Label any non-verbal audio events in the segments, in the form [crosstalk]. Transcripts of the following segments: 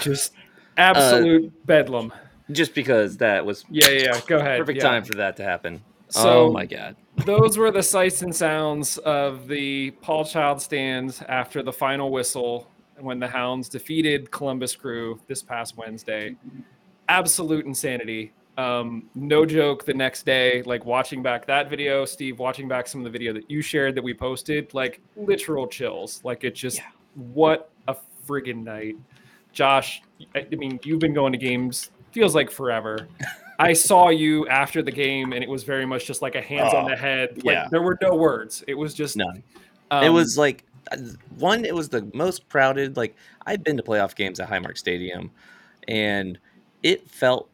LFG baby, like just absolute uh, bedlam. Just because that was yeah, yeah. yeah. Go ahead. Perfect yeah. time for that to happen. So, oh my god. those were the sights and sounds of the Paul Child stands after the final whistle when the Hounds defeated Columbus Crew this past Wednesday. Absolute insanity. Um, no joke. The next day, like watching back that video, Steve, watching back some of the video that you shared that we posted, like literal chills. Like it just, yeah. what a friggin' night. Josh, I, mean, you've been going to games feels like forever. I [laughs] saw you after the game, and it was very much just like a hands on the head. Like, yeah, there were no words. It was just none. Um, it was like one. It was the most crowded. Like I've been to playoff games at Highmark Stadium, and it felt.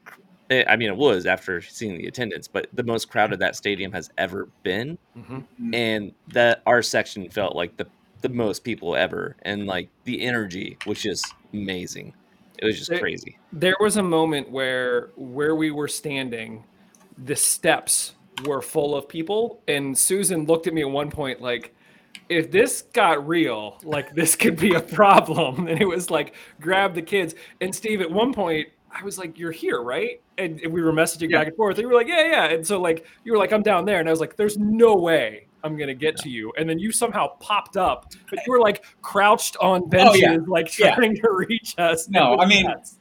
Eh, I mean, it was after seeing the attendance, but the most crowded that stadium has ever been, mm-hmm. and that our section felt like the the most people ever, and like the energy was just amazing. It was just there, crazy. There was a moment where where we were standing, the steps were full of people, and Susan looked at me at one point like, if this got real, like this could be a problem. [laughs] And it was like, grab the kids. And Steve, at one point, I was like, "You're here, right?" And, we were messaging yeah. back and forth. And you were like, "Yeah, yeah." And so like you were like, "I'm down there," and I was like, "There's no way I'm gonna get to you. And then you somehow popped up, but you were like crouched on benches, oh, yeah. like trying yeah. to reach us. No, I mean, nuts.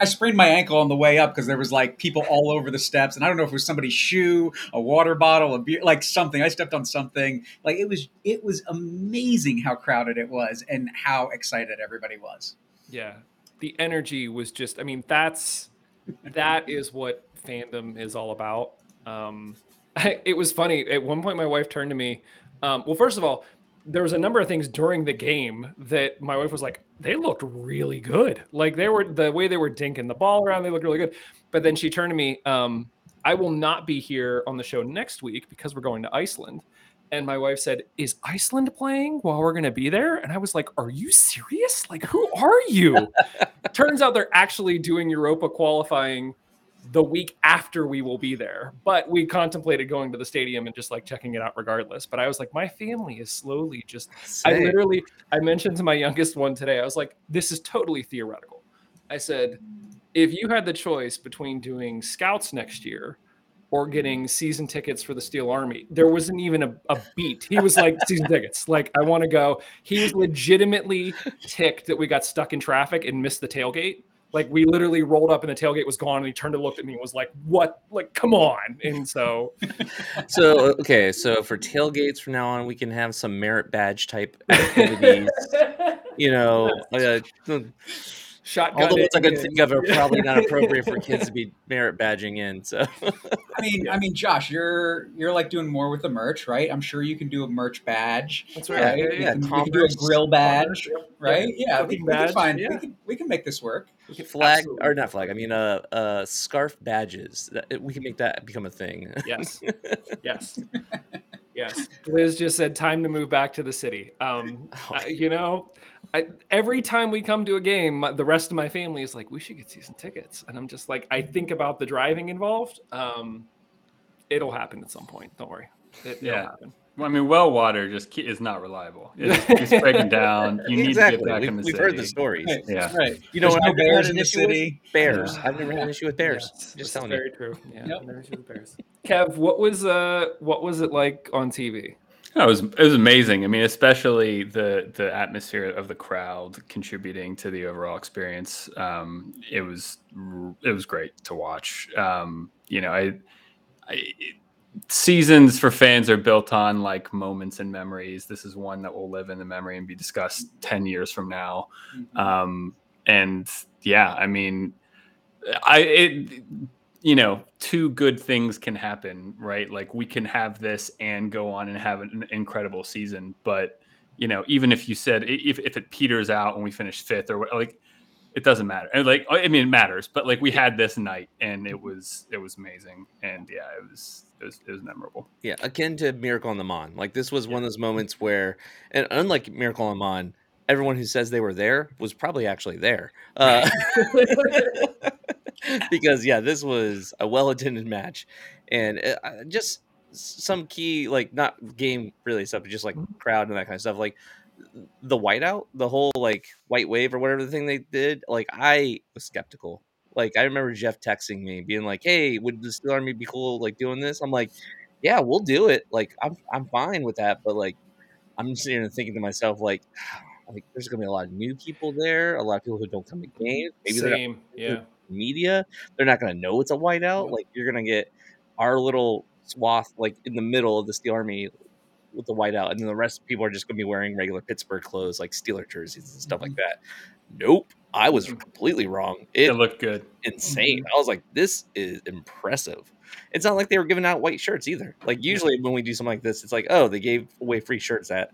I sprained my ankle on the way up because there was like people all over the steps, and I don't know if it was somebody's shoe, a water bottle, a beer, like something. I stepped on something. Like it was, it was amazing how crowded it was and how excited everybody was. Yeah, the energy was just. I mean, that's that is what fandom is all about. Um, [laughs] it was funny. At one point, my wife turned to me. Um, well, first of all, there was a number of things during the game that my wife was like, they looked really good. Like they were the way they were dinking the ball around, they looked really good. But then she turned to me, um, I will not be here on the show next week because we're going to Iceland. And my wife said, Is Iceland playing while we're going to be there? And I was like, Are you serious? Like, who are you? [laughs] Turns out they're actually doing Europa qualifying the week after we will be there. But we contemplated going to the stadium and just like checking it out regardless. But I was like, my family is slowly just. Same. I literally, I mentioned to my youngest one today, I was like, this is totally theoretical. I said, if you had the choice between doing scouts next year or getting season tickets for the Steel Army, there wasn't even a, a beat. He was like, season tickets. Like, I want to go. He was legitimately ticked that we got stuck in traffic and missed the tailgate like we literally rolled up and the tailgate was gone and he turned and looked at me and was like what? Like come on. And so [laughs] so okay so for tailgates from now on we can have some merit badge type activities. [laughs] You know uh, shotgun. All the ones I could think of are [laughs] probably not appropriate for kids to be merit badging in. So, I mean, I mean, Josh, you're you're like doing more with the merch, right? I'm sure you can do a merch badge. That's right. right? Yeah, yeah, yeah. You, can, you, can, do a grill badge, right? Yeah, we, we, can find. We can we can make this work. We can flag Absolutely. or not flag. I mean, uh, uh, scarf badges. We can make that become a thing. Yes. [laughs] yes. Yes. Liz just said time to move back to the city. Um, [laughs] oh. you know, I, every time we come to a game, the rest of my family is like, "We should get season tickets," and I'm just like, I think about the driving involved. Um, it'll happen at some point. Don't worry. It, yeah. Well, I mean, well water just is not reliable. [laughs] It's, it's breaking down. You need exactly. to get back we've, in the city. we've heard the stories. Right. Yeah, right. You know, no bears in the city. Bears. Yeah. I've never had an issue with bears. [laughs] Yeah. Just telling very you. Very true. Yeah, yep. never issue with bears. Kev, what was uh, what was it like on TV? No, it was it was amazing. I mean, especially the the atmosphere of the crowd contributing to the overall experience. Um, it was it was great to watch. Um, you know, I, I seasons for fans are built on like moments and memories. This is one that will live in the memory and be discussed ten years from now. Mm-hmm. Um, and yeah, I mean, I it you know, two good things can happen, right? Like we can have this and go on and have an incredible season. But, you know, even if you said if, if it peters out and we finish fifth or like, it doesn't matter. And like, I mean, it matters, but like we had this night and it was, it was amazing. And yeah, it was, it was, it was memorable. Yeah. Akin to Miracle on the Mon. Like this was yeah. one of those moments where, and unlike Miracle on the Mon, everyone who says they were there was probably actually there. Uh, [laughs] [laughs] [laughs] because yeah, this was a well attended match, and uh, just some key like not game really stuff, but just like mm-hmm. crowd and that kind of stuff. Like the whiteout, the whole like white wave or whatever the thing they did, like I was skeptical. Like I remember Jeff texting me, being like, "Hey, would the Steel Army be cool like doing this?" I'm like, "Yeah, we'll do it. Like I'm I'm fine with that." But like I'm sitting there thinking to myself, like, [sighs] like there's gonna be a lot of new people there, a lot of people who don't come to games. Maybe Same. Yeah. Media. They're not gonna know it's a whiteout. Like you're gonna get our little swath like in the middle of the Steel Army with the whiteout, and then the rest of people are just gonna be wearing regular Pittsburgh clothes like Steeler jerseys and stuff like that. Nope. I was Mhm. completely wrong. It It looked good. insane. I was like, this is impressive. It's not like they were giving out white shirts either. Like usually when we do something like this, it's like, oh, they gave away free shirts at,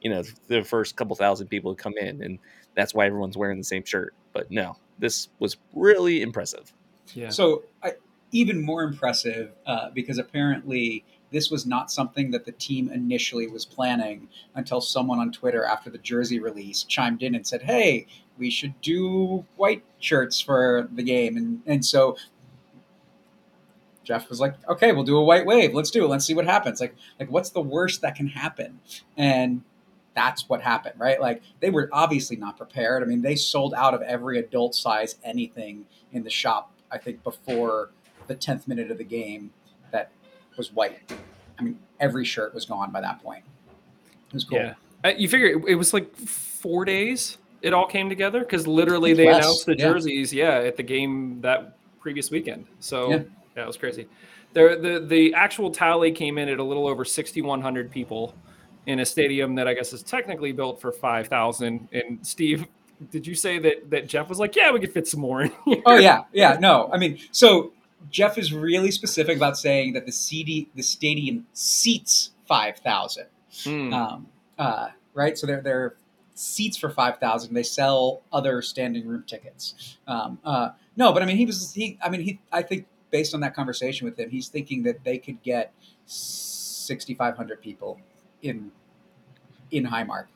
you know, the first couple thousand people who come in, and that's why everyone's wearing the same shirt. But no, this was really impressive. Yeah. So, I, even more impressive uh, because apparently this was not something that the team initially was planning until someone on Twitter after the jersey release chimed in and said, "Hey, we should do white shirts for the game," and and so. Jeff was like, "Okay, we'll do a white wave. Let's do it. Let's see what happens. Like, like what's the worst that can happen?" And that's what happened, right? Like they were obviously not prepared. I mean, they sold out of every adult size anything in the shop. I think before the tenth minute of the game, that was white. I mean, every shirt was gone by that point. It was cool. Yeah. Uh, you figure it, it was like four days it all came together because literally they Less, announced the yeah. jerseys, yeah, at the game that previous weekend. So Yeah. yeah, it was crazy. The, the the actual tally came in at a little over 6,100 people in a stadium that I guess is technically built for 5,000. And Steve, did you say that that Jeff was like, yeah, we could fit some more in here? Oh yeah, yeah. No, I mean, so Jeff is really specific about saying that the CD, the stadium seats five thousand. Hmm. um, uh, right? So they're they're seats for five thousand. They sell other standing room tickets. Um, uh, no, but I mean, he was he. I mean, he. I think based on that conversation with him, he's thinking that they could get sixty five hundred people in in Highmark.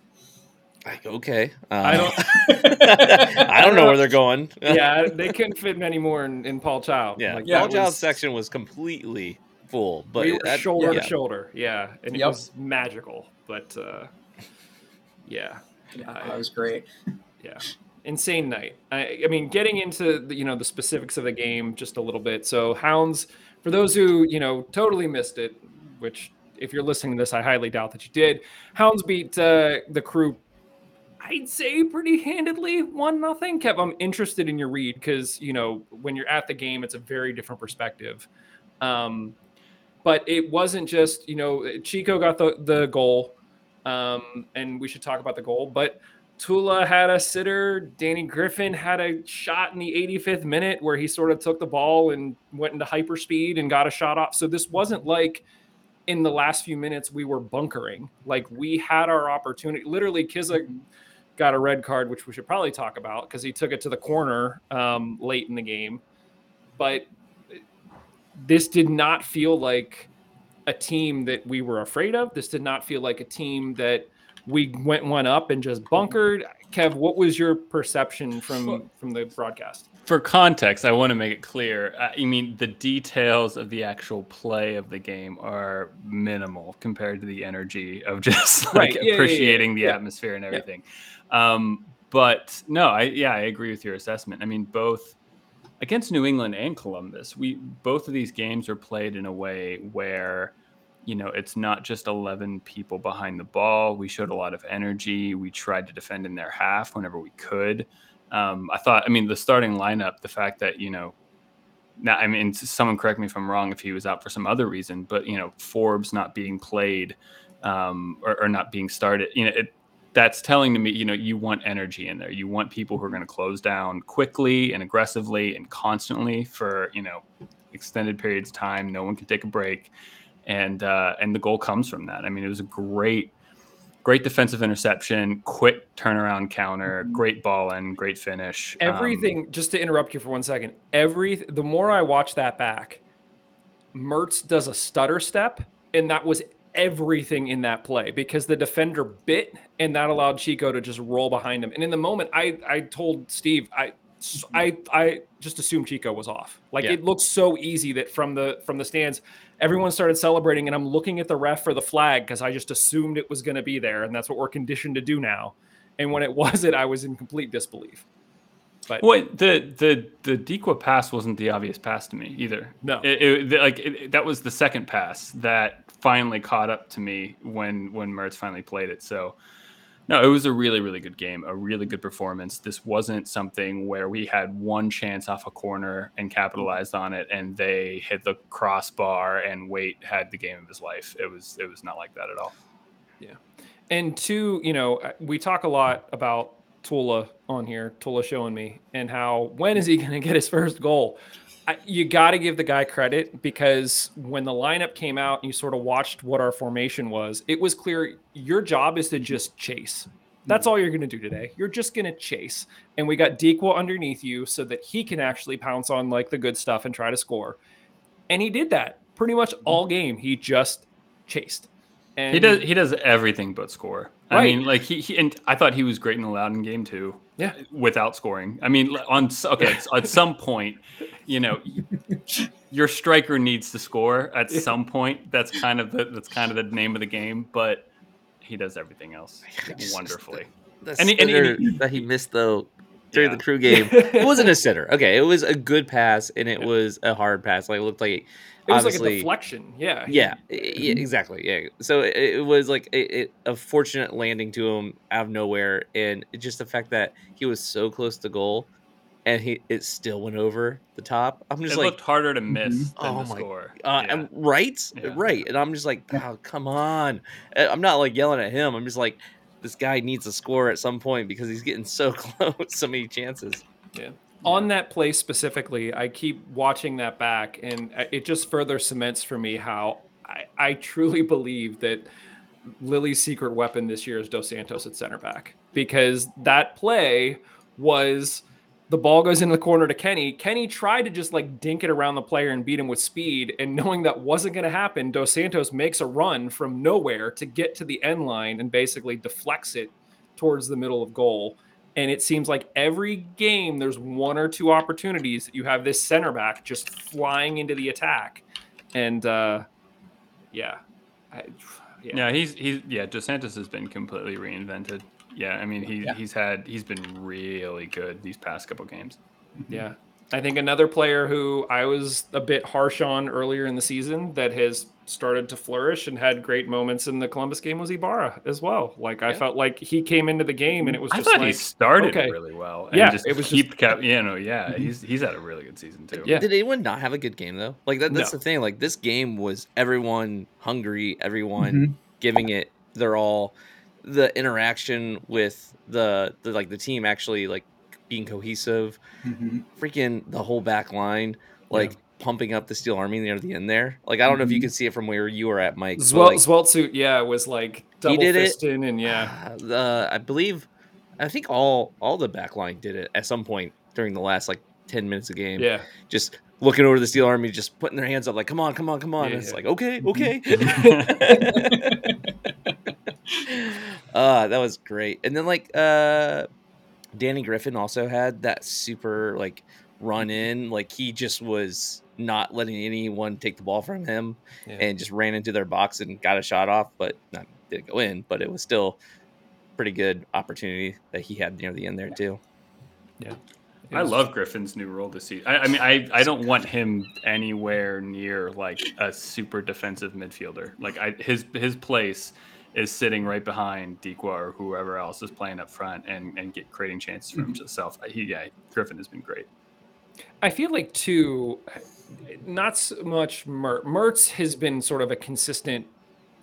Like, okay. Uh, I don't. [laughs] I don't know where they're going. [laughs] yeah, they couldn't fit many more in, in Paul Child. Yeah. Like, Yeah, Paul that Child's was- section was completely full, but we were that- shoulder yeah. to shoulder. Yeah, and it was magical. But uh, yeah, Yeah, I- that was great. yeah, insane night. I, I mean, getting into the, you know the specifics of the game just a little bit. So Hounds, for those who you know totally missed it, which if you're listening to this, I highly doubt that you did. Hounds beat uh, the crew. I'd say pretty handedly, one nothing. Kev, I'm interested in your read because you know when you're at the game, it's a very different perspective. Um, but it wasn't just you know Chico got the the goal, um, and we should talk about the goal. But Tola had a sitter. Danny Griffin had a shot in the 85th minute where he sort of took the ball and went into hyperspeed and got a shot off. So this wasn't like in the last few minutes we were bunkering. Like we had our opportunity. Literally, Kizza got a red card, which we should probably talk about because he took it to the corner um, late in the game. But this did not feel like a team that we were afraid of. This did not feel like a team that we went one up and just bunkered. Kev, what was your perception from from the broadcast? For context, I want to make it clear. I I mean, the details of the actual play of the game are minimal compared to the energy of [laughs] just like Right. Yeah, yeah, yeah, appreciating the yeah. atmosphere and everything. Um, but no, I yeah, I agree with your assessment. I mean, both against New England and Columbus, we both of these games are played in a way where you know it's not just 11 people behind the ball. We showed a lot of energy. We tried to defend in their half whenever we could. Um, i thought i mean the starting lineup the fact that you know now i mean someone correct me if i'm wrong if he was out for some other reason but you know forbes not being played um, or, or not being started you know it, that's telling to me you know you want energy in there. You want people who are going to close down quickly and aggressively and constantly for you know extended periods of time. No one can take a break and uh, and the goal comes from that. I mean, it was a great, great defensive interception, quick turnaround counter, great ball and great finish. Um, Everything. just to interrupt you for one second. Every the more I watch that back, Mertz does a stutter step, and that was everything in that play because the defender bit, and that allowed Chico to just roll behind him. And in the moment, I I told Steve, I I I just assumed Chico was off. Like Yeah. it looked so easy that from the from the stands, everyone started celebrating, and I'm looking at the ref for the flag because I just assumed it was going to be there, and that's what we're conditioned to do now. And when it [laughs] wasn't, I was in complete disbelief. But What the the the Dikwa pass wasn't the obvious pass to me either. No. it, it- the- like it, that was the second pass that finally caught up to me when when Mertz finally played it. So, no, it was a really really good game, a really good performance. This wasn't something where we had one chance off a corner and capitalized on it, and they hit the crossbar and Wait had the game of his life. It was it was not like that at all. Yeah, and two, you know, uh, we talk a lot about Tola on here, Tola Showunmi, and how when is he going to get his first goal? I, you got to give the guy credit because when the lineup came out and you sort of watched what our formation was, it was clear your job is to just chase. That's mm-hmm. all you're going to do today. You're just going to chase. And we got Dikwa underneath you so that he can actually pounce on like the good stuff and try to score. And he did that pretty much mm-hmm. all game. He just chased. And He does he does everything but score. I mean, like he, he and I thought he was great in the Loudoun game too. Yeah. without scoring. I mean, on okay, at some point, you know, your striker needs to score at some point. That's kind of the that's kind of the name of the game. But he does everything else [laughs] wonderfully. The And he- and he- that he missed though during Yeah. the crew game. It wasn't a [laughs] sitter. Okay, it was a good pass and it was a hard pass. Like it looked like It was like a deflection. Yeah. Yeah, yeah, exactly. Yeah. So it, it was like a, it, a fortunate landing to him out of nowhere, and just the fact that he was so close to goal, and he it still went over the top. I'm It just like, looked harder to miss than Oh to my- score. uh, Yeah. and right, Yeah. right, and I'm just like, oh, come on. I'm not like yelling at him. I'm just like, this guy needs a score at some point because he's getting so [laughs] close, so many chances. On that play specifically, I keep watching that back, and uh, it just further cements for me how I, I truly [laughs] believe that Lilley's secret weapon this year is Dos Santos at center back because that play was the ball goes into the corner to Kenny. Kenny tried to just like dink it around the player and beat him with speed, and knowing that wasn't going to happen, Dos Santos makes a run from nowhere to get to the end line and basically deflects it towards the middle of goal. And it seems like every game there's one or two opportunities that you have this center back just flying into the attack. And uh, yeah, I, yeah, Yeah, he's he's yeah. Dos Santos has been completely reinvented. Yeah, I mean he Yeah. he's had he's been really good these past couple games. yeah. I think another player who I was a bit harsh on earlier in the season that has started to flourish and had great moments in the Columbus game was Ibarra as well. Like I felt like he came into the game and it was I just thought like he started okay. really well. And Yeah, just it was keep kept, you know, yeah, he's he's had a really good season too. Yeah. Did anyone not have a good game though? Like that, that's No. the thing. Like this game was everyone hungry, everyone Mhm. giving it their all. The interaction with the, the like the team actually like being cohesive. Mhm. Freaking the whole back line like pumping up the Steel Army near the end there. Like I don't know if you can see it from where you were at, Mike. Zwelt, like, Zweltsuit, yeah, was like double did it. and yeah. the I believe I think all all the back line did it at some point during the last like ten minutes of game. Yeah. just looking over the Steel Army, just putting their hands up, like, "Come on, come on, come on!" Yeah, and it's yeah. like, "Okay, Mhm. okay." uh, [laughs] [laughs] that was great. And then like uh, Danny Griffin also had that super like run mm-hmm. in, like he just was not letting anyone take the ball from him, Yeah. and just ran into their box and got a shot off, but not didn't go in, but it was still pretty good opportunity that he had near the end there too. Yeah. I love Griffin's new role this season. I, I mean, I, I don't want him anywhere near like a super defensive midfielder. Like I, his his place is sitting right behind Dikwa or whoever else is playing up front and, and get creating chances for himself. He, yeah, Griffin has been great. I feel like too, not so much Mer- Mertz has been sort of a consistent,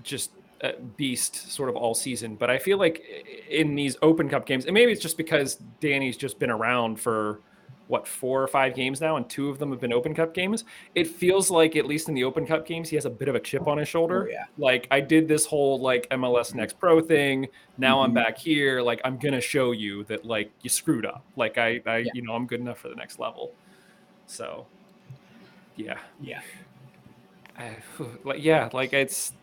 just uh, beast sort of all season. But I feel like in these Open Cup games, and maybe it's just because Danny's just been around for what four or five games now, and two of them have been Open Cup games. It feels like at least in the Open Cup games, he has a bit of a chip on his shoulder. Oh, yeah. Like I did this whole like MLS Next Pro thing. Now I'm Mhm. back here. Like I'm gonna show you that like you screwed up. Like I, I Yeah. you know I'm good enough for the next level. So, yeah, Yeah. I, [sighs] like yeah, like it's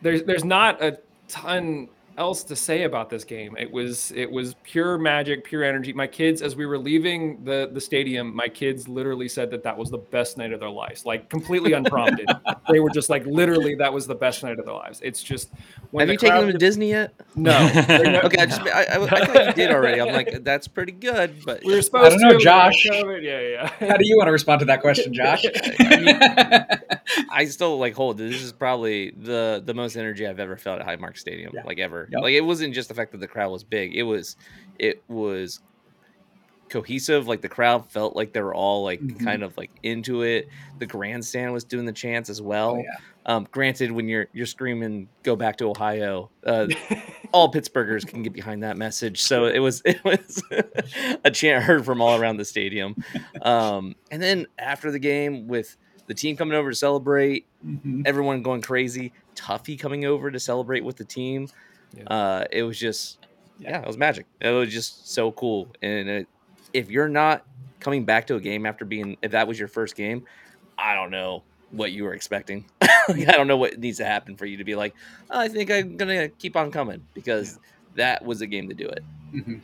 there's there's not a ton else to say about this game. It was it was pure magic, pure energy. My kids, as we were leaving the the stadium, my kids literally said that that was the best night of their lives, like completely [laughs] unprompted. they were just like literally that was the best night of their lives. It's just have you taken them to Disney yet? No. [laughs] okay, I just I, I, I, thought you did already. I'm like that's pretty good, but we were supposed. I don't know, Josh. Yeah, yeah. How do you want to respond to that question, Josh? [laughs] I, mean, I still like hold. This is probably the the most energy I've ever felt at Highmark Stadium, yeah. like ever. Yep. Like it wasn't just the fact that the crowd was big; it was it was cohesive. Like the crowd felt like they were all like mm-hmm. kind of like into it. The grandstand was doing the chants as well. Oh, yeah. Um, granted, when you're you're screaming "Go back to Ohio," uh, [laughs] all Pittsburghers can get behind that message. So it was [laughs] it was a chant heard from all around the stadium. Um, and then after the game, with the team coming over to celebrate, mm-hmm. everyone going crazy. Tuffy coming over to celebrate with the team. Yeah. Uh, it was just, yeah, it was magic. It was just so cool. And it, if you're not coming back to a game after being, if that was your first game, I don't know what you were expecting. [laughs] I don't know what needs to happen for you to be like, oh, I think I'm gonna keep on coming because yeah. that was a game to do it. Mm-hmm.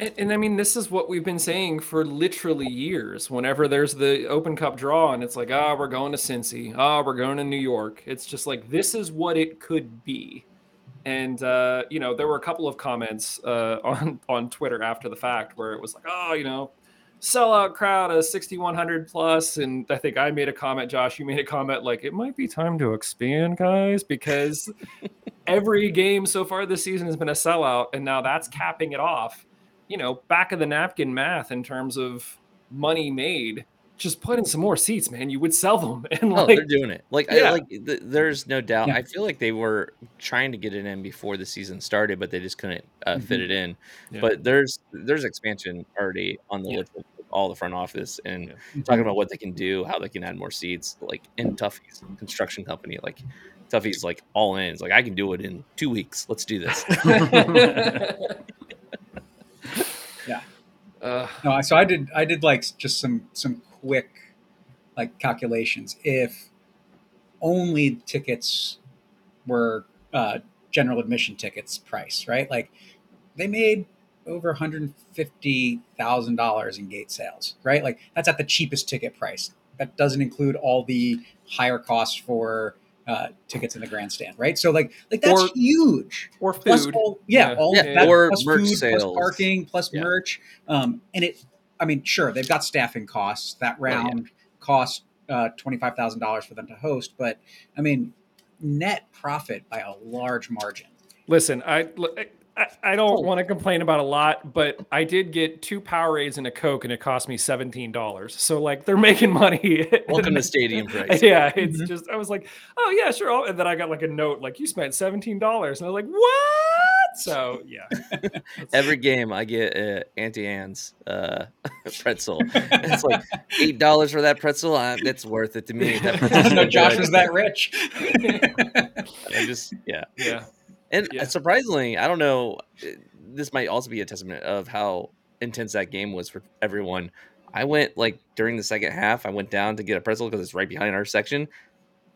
And, and, I mean, this is what we've been saying for literally years. Whenever there's the Open Cup draw, and it's like, ah, oh, we're going to Cincy, ah, oh, we're going to New York. It's just like this is what it could be. And uh, you know, there were a couple of comments uh, [laughs] on on Twitter after the fact where it was like, oh, you know, sellout crowd of 6100 plus and i think i made a comment josh you made a comment like it might be time to expand guys because [laughs] every game so far this season has been a sellout and now that's capping it off you know, back of the napkin math in terms of money made. Just put in some more seats, man. You would sell them, [laughs] and like, oh, they're doing it. Like, yeah. I, like th- there's no doubt. Yeah. I feel like they were trying to get it in before the season started, but they just couldn't uh, mm-hmm. fit it in. Yeah. But there's there's expansion already on the list of all the front office and mm-hmm. talking about what they can do, how they can add more seats. Like in Tuffy's construction company, like Tuffy's like all in. It's like I can do it in two weeks. Let's do this. [laughs] [laughs] Yeah. Uh, no, so I did. I did like just some some quick like calculations. If only tickets were uh, general admission tickets price, right? Like they made over one hundred fifty thousand dollars in gate sales, right? Like that's at the cheapest ticket price. That doesn't include all the higher costs for uh, tickets in the grandstand, right? So like like that's or, huge. Or food, plus all, yeah, yeah. all yeah. That, or plus merch food, sales, plus parking, plus yeah. merch, um, and it. I mean, sure, they've got staffing costs. That round oh, yeah. cost uh, twenty five thousand dollars for them to host, but I mean, net profit by a large margin. Listen, I I, I don't want to complain about a lot, but I did get two Powerades and a Coke, and it cost me seventeen dollars. So like they're making money. [laughs] Welcome to stadium price. [laughs] Yeah, it's mm-hmm. just I was like, oh yeah, sure. And then I got like a note like you spent seventeen dollars, and I was like, what? [laughs] So yeah. Every game I get uh, Auntie Anne's uh, [laughs] pretzel. it's like [laughs] eight dollars for that pretzel. Uh, it's worth it to me. That no, Josh is that rich. I just yeah yeah. And yeah. surprisingly, I don't know. Eh, this might also be a testament of how intense that game was for everyone. I went like during the second half. I went down to get a pretzel because it's right behind our section.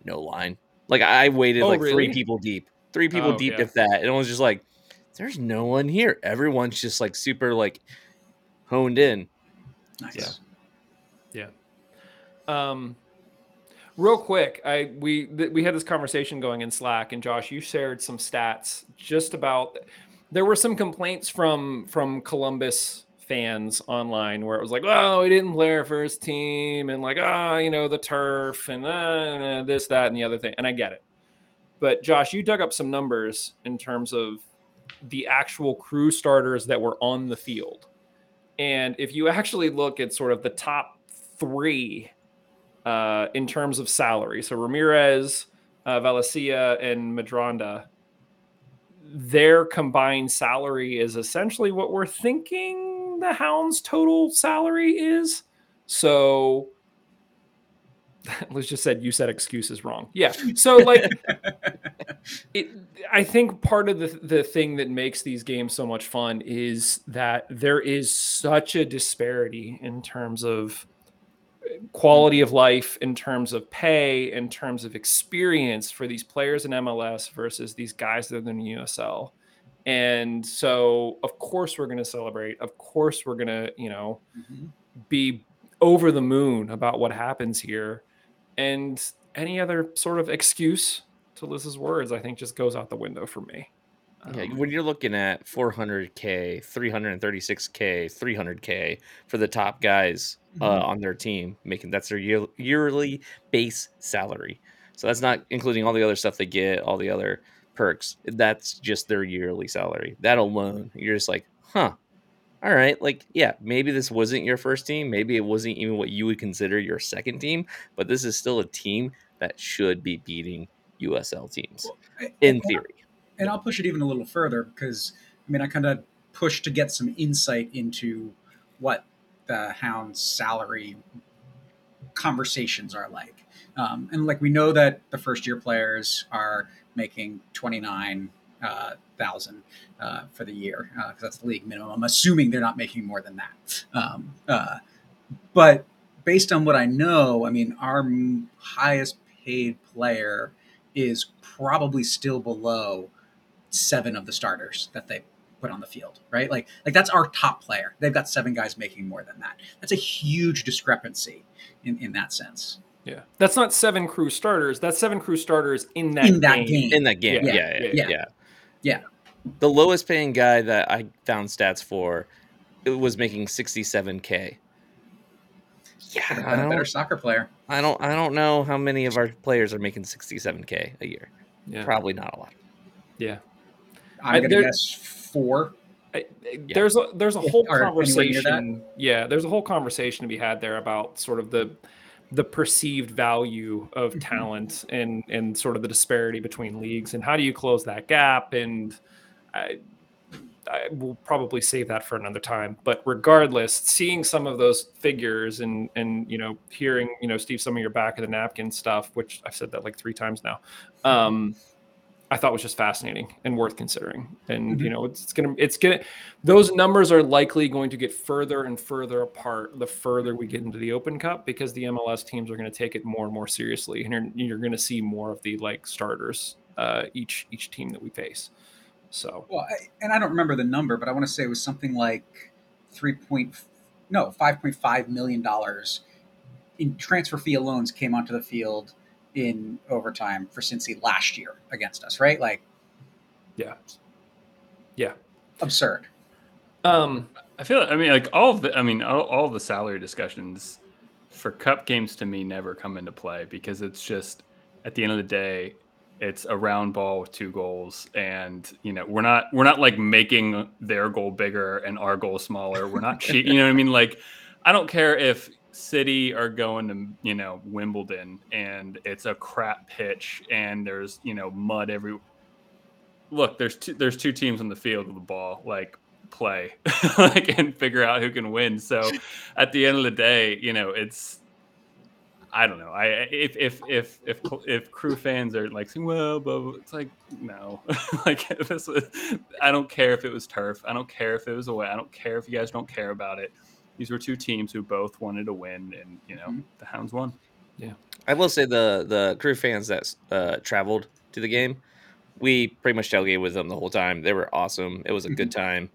No line. Like I waited oh, like really? three people deep, three people oh, deep, yeah. if that. And it was just like, there's no one here. Everyone's just like super like honed in. Nice. Yeah. Yeah. Um, real quick i we th- we had this conversation going in slack and josh you shared some stats just about there were some complaints from from columbus fans online where it was like oh he didn't play our first team and like ah oh, you know the turf and uh, this that and the other thing and i get it but josh you dug up some numbers in terms of the actual crew starters that were on the field and if you actually look at sort of the top three uh, in terms of salary. So Ramirez, uh, Valacia, and Medranda, their combined salary is essentially what we're thinking the Hounds' total salary is. So [laughs] let's just said you said excuses wrong. Yeah. So like [laughs] it I think part of the the thing that makes these games so much fun is that there is such a disparity in terms of quality of life in terms of pay, in terms of experience for these players in MLS versus these guys that are in the USL. And so, of course, we're going to celebrate. Of course, we're going to, you know, Mhm. be over the moon about what happens here. And any other sort of excuse to Liz's words, I think, just goes out the window for me. Yeah, Um, when you're looking at 400k, 336k, 300k for the top guys uh, Mhm. on their team, making that's their year, yearly base salary. So that's not including all the other stuff they get, all the other perks. That's just their yearly salary. That alone, you're just like, huh. All right, like yeah, maybe this wasn't your first team, maybe it wasn't even what you would consider your second team, but this is still a team that should be beating USL teams I- in and- theory. and I'll push it even a little further because I mean I kind of pushed to get some insight into what the Hounds' salary conversations are like, um, and like we know that the first year players are making twenty nine uh, thousand uh, for the year because that's the league minimum. I'm assuming they're not making more than that, um, uh, but based on what I know, I mean our m- highest paid player is probably still below seven of the starters that they put on the field, right? Like like that's our top player. They've got seven guys making more than that. That's a huge discrepancy in, in that sense. yeah, that's not seven crew starters. That's seven crew starters in that In that game. in that game. Yeah, Yeah, yeah, yeah, yeah. yeah. Yeah. The lowest paying guy that I found stats for it was making 67k. Yeah, I Been a better don't, soccer player. I don't I don't know how many of our players are making 67k a year. Yeah, Probably not a lot. yeah. I'm I- gonna guess four. I- I- There's a there's a whole or anywhere near that? conversation. Yeah, there's a whole conversation to be had there about sort of the the perceived value of Mhm. talent and and sort of the disparity between leagues and how do you close that gap and I I will probably save that for another time. But regardless, seeing some of those figures and and you know hearing you know Steve some of your back of the napkin stuff, which I've said that like three times now, um, I thought was just fascinating and worth considering. And you know it's, it's gonna it's gonna those numbers are likely going to get further and further apart the further we get into the Open Cup because the MLS teams are going to take it more and more seriously, and you're, you're going to see more of the like starters uh, each each team that we face. So Well, I, and I don't remember the number, but I want to say it was something like three point no five point five million dollars in transfer fee alone came onto the field in overtime for Cincy last year against us, right? Like yeah, yeah. absurd. Um, I feel. I mean, like all of the. I mean, all, all the salary discussions for cup games to me never come into play because it's just at the end of the day, it's a round ball with two goals, and you know we're not we're not like making their goal bigger and our goal smaller. We're not cheat. You know what I mean? Like, I don't care if City are going to you know Wimbledon and it's a crap pitch and there's you know mud every. Look, there's two, there's two teams on the field with the ball. Like play [laughs] like and figure out who can win so at the end of the day you know it's i don't know i if if if if if crew fans are like saying well but it's like no [laughs] like this was, i don't care if it was turf i don't care if it was away i don't care if you guys don't care about it these were two teams who both wanted to win and you know Mhm. the hounds won Yeah, I will say the the crew fans that uh, traveled to the game, we pretty much tailgated with them the whole time. They were awesome. It was a good time.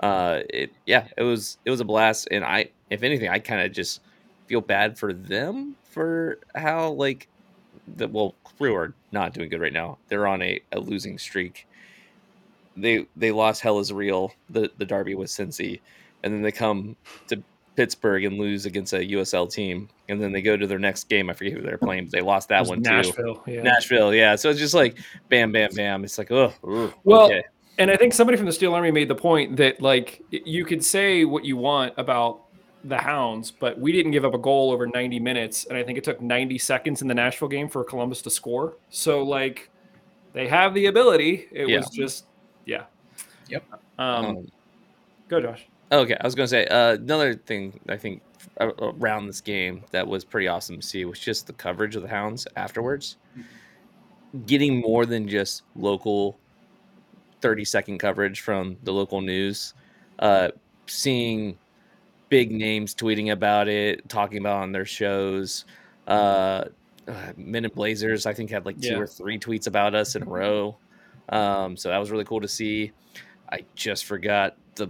Uh, it yeah, it was it was a blast. And I, if anything, I kind of just feel bad for them for how like the well crew are not doing good right now. They're on a, a losing streak. They they lost Hell is real the the derby with Cincy, and then they come to Pittsburgh and lose against a USL team, and then they go to their next game. I forget who they're playing, but they lost that it was one too. Nashville. Yeah. Nashville, yeah. So it's just like bam, bam, bam. It's like oh, ooh, Well, okay. And I think somebody from the Steel Army made the point that like you could say what you want about the Hounds, but we didn't give up a goal over 90 minutes, and I think it took 90 seconds in the Nashville game for Columbus to score. So like they have the ability. It Yeah. was just yeah. Yep. Um, Um, go Josh. Okay, I was gonna say uh, another thing I think around this game that was pretty awesome to see was just the coverage of the Hounds afterwards, getting more than just local thirty second coverage from the local news, uh, seeing big names tweeting about it, talking about it on their shows. Uh, uh, Men in Blazers, I think, had like two Yeah. or three tweets about us in a row. Um, so that was really cool to see. I just forgot the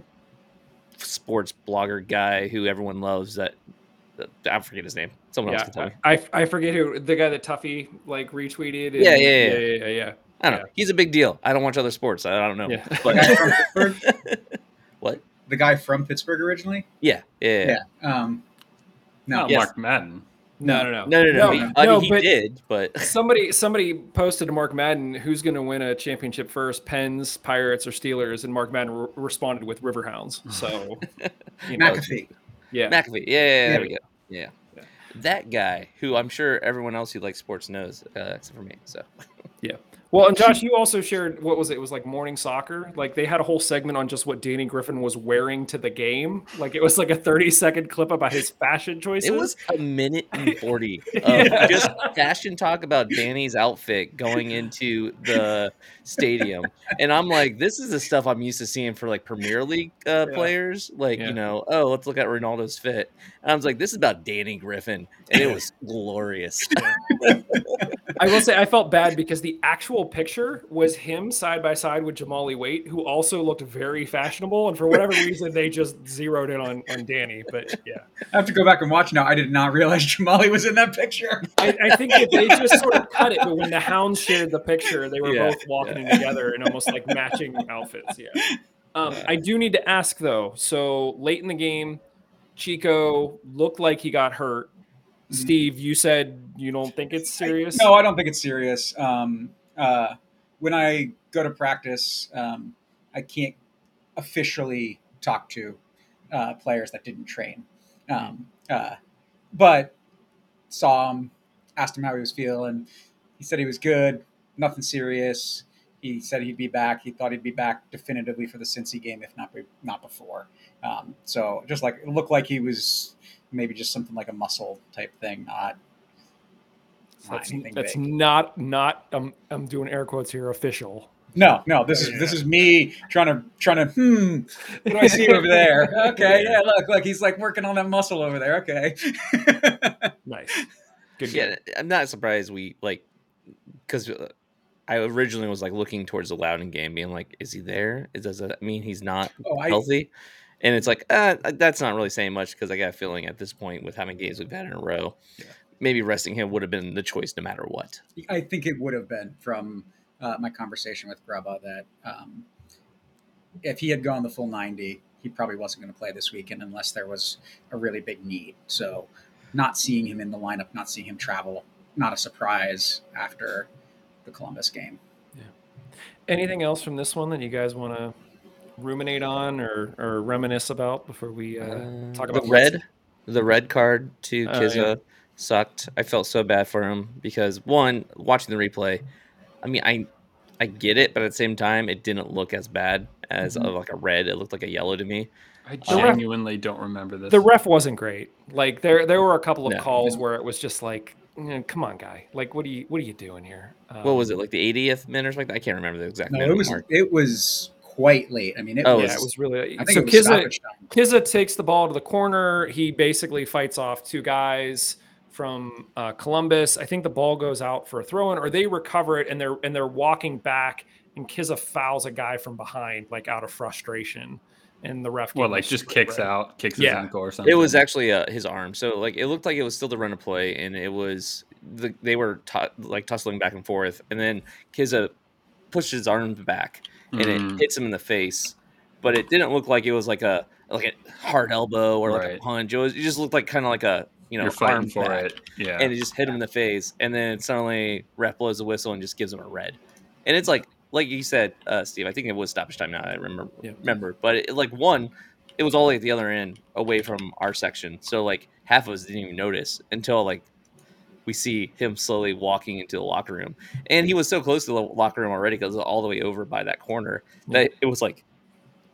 sports blogger guy who everyone loves. That I forget his name. Someone else can tell me. I, I forget who the guy that Tuffy like retweeted. and- Yeah, yeah, yeah. yeah, yeah, yeah. I don't know. He's a big deal. I don't watch other sports. I, I don't know. Yeah. [laughs] But guy from Pittsburgh. [laughs] what? The guy from Pittsburgh originally. Yeah, yeah, yeah. Yeah. Um, no. Not Yes. Mark Madden. No, no, no, No, no, no. No, he, I no, mean, he but- did, but [laughs] Somebody somebody posted to Mark Madden who's going to win a championship first, Pens, Pirates, or Steelers, and Mark Madden re- responded with Riverhounds. So, [laughs] you know, McAfee. yeah, McAfee. Yeah, yeah, yeah, there we go. Yeah. Yeah. That guy, who I'm sure everyone else who likes sports knows, uh, except for me. So Well, and Josh, you also shared what was it? It was like morning soccer. Like they had a whole segment on just what Danny Griffin was wearing to the game. Like it was like a 30 second clip about his fashion choices. it was a minute and [laughs] 40 of Yeah. just fashion talk about Danny's outfit going into the stadium. And I'm like, this is the stuff I'm used to seeing for like Premier League uh, Yeah. players. Like, Yeah. you know, oh, let's look at Ronaldo's fit. And I was like, this is about Danny Griffin. And it was [laughs] glorious. [laughs] I will say I felt bad because the actual picture was him side by side with Jahmali Waite, who also looked very fashionable, and for whatever reason they just zeroed in on on Danny. But yeah, I have to go back and watch now. I did not realize [laughs] Jahmali was in that picture. I, I think that they just sort of cut it. But when the Hounds shared the picture, they were Yeah, both walking together in almost like matching outfits. Yeah. Um, I do need to ask though. So late in the game, Chico looked like he got hurt. Mhm. Steve, you said you don't think it's serious. No, I don't think it's serious. Um, uh, when I go to practice, um, I can't officially talk to uh, players that didn't train. Um, uh, but saw him, asked him how he was feeling. He said he was good, nothing serious. He said he'd be back. He thought he'd be back definitively for the Cincy game, if not be- not before. Um, so just like it looked like he was maybe just something like a muscle type thing, not. not That's, anything that's big. not not um, I'm doing air quotes here official. No, no. This is this is me trying to trying to. Hmm. What do I see over there? Okay, [laughs] yeah. Look, look. He's like working on that muscle over there. Okay. Nice. Good. yeah, game. I'm not surprised we like because I originally was like looking towards the Loudoun game, being like, is he there? Is- Does that mean he's not oh, I, healthy? And it's like, uh, that's not really saying much because I got a feeling at this point, with how many games we've had in a row, Yeah. maybe resting him would have been the choice no matter what. I think it would have been from uh, my conversation with Grubba that um, if he had gone the full ninety, he probably wasn't going to play this weekend unless there was a really big need. So, not seeing him in the lineup, not seeing him travel, not a surprise after the Columbus game. Yeah. Anything else from this one that you guys want to ruminate on or, or reminisce about before we uh, Uh, talk the about what's- red, the red card to Oh, Kizza yeah. sucked. I felt so bad for him because one, watching the replay, I mean, I I get it, but at the same time, it didn't look as bad as Mhm. uh, like a red. It looked like a yellow to me. I The ref- genuinely don't remember this. The ref wasn't great. Like there there were a couple of No. calls where it was just like, "Eh, come on, guy. Like what are you what are you doing here? what was Um, it like the 80th minute or something? I can't remember the exact No, minute it was mark. it was quite late. I mean, it Oh, was. Yeah, it was really I think so it was Kizza, stoppage time. Kizza takes the ball to the corner. He basically fights off two guys from uh, Columbus. I think the ball goes out for a throw in, or they recover it and they're and they're walking back, and Kizza fouls a guy from behind, like out of frustration, and the ref. well, like just kicks red. out, kicks Yeah. his ankle or something. It was actually uh, his arm, so like it looked like it was still the run of play, and it was the, they were tu- like tussling back and forth, and then Kizza pushed his arm back, and Mm. it hits him in the face, but it didn't look like it was like a like a hard elbow or like a punch. It was it just looked like kind of like a you know You're fighting arm for back, it. Yeah. and it just hit him in the face, and then suddenly ref blows the whistle and just gives him a red, and it's like like you said, uh, Steve. I think it was stoppage time now. I remember Yeah. remember, but it, like one, it was all like at the other end, away from our section. So like half of us didn't even notice until like we see him slowly walking into the locker room, and he was so close to the locker room already because all the way over by that corner that it was like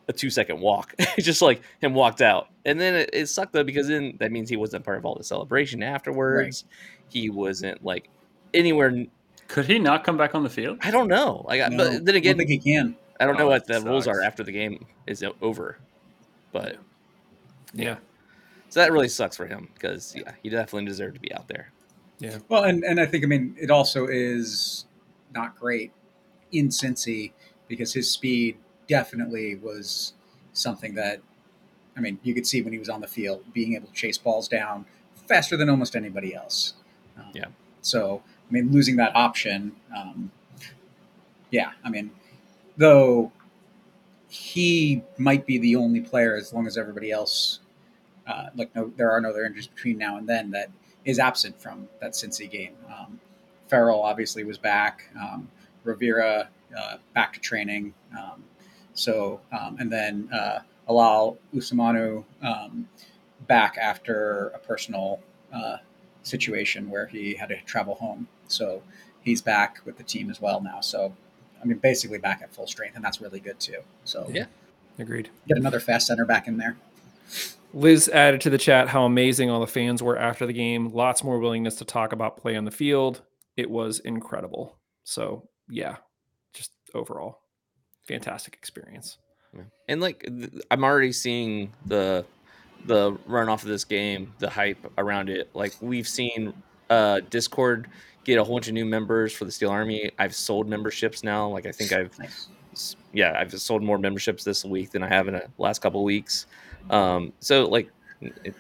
a two second walk, [laughs] just like him walked out, and then it, it sucked though because then that means he wasn't part of all the celebration afterwards. He wasn't like anywhere. N- Could he not come back on the field? I don't know. Like, I No, but then I don't again, think he can. I don't know Oh, what that the rules are after the game is over, but Yeah, so that really sucks for him because yeah, he definitely deserved to be out there. yeah. Well, and, and I think I mean it also is not great in Cincy because his speed definitely was something that, I mean, you could see when he was on the field, being able to chase balls down faster than almost anybody else. Um, Yeah. So, I mean, losing that option, um, yeah, I mean, though he might be the only player as long as everybody else, uh, like, no, there are no other injuries between now and then that is absent from that Cincy game. Um, Farrell obviously was back. Um, Rivera uh, back to training. Um, so, um, and then uh, Illal Osumanu um, back after a personal uh, situation where he had to travel home. So he's back with the team as well now. So, I mean, basically back at full strength, and that's really good too. So, Yeah. Agreed. get another fast center back in there. Liz added to the chat how amazing all the fans were after the game. Lots more willingness to talk about play on the field. It was incredible. So, yeah, just overall, fantastic experience. Yeah. And like th- I'm already seeing the the run off of this game, the hype around it. Like we've seen uh Discord get a whole bunch of new members for the Steel Army. I've sold memberships now. Like I think I've Nice. yeah, I've sold more memberships this week than I have in the last couple of weeks. Um so like it,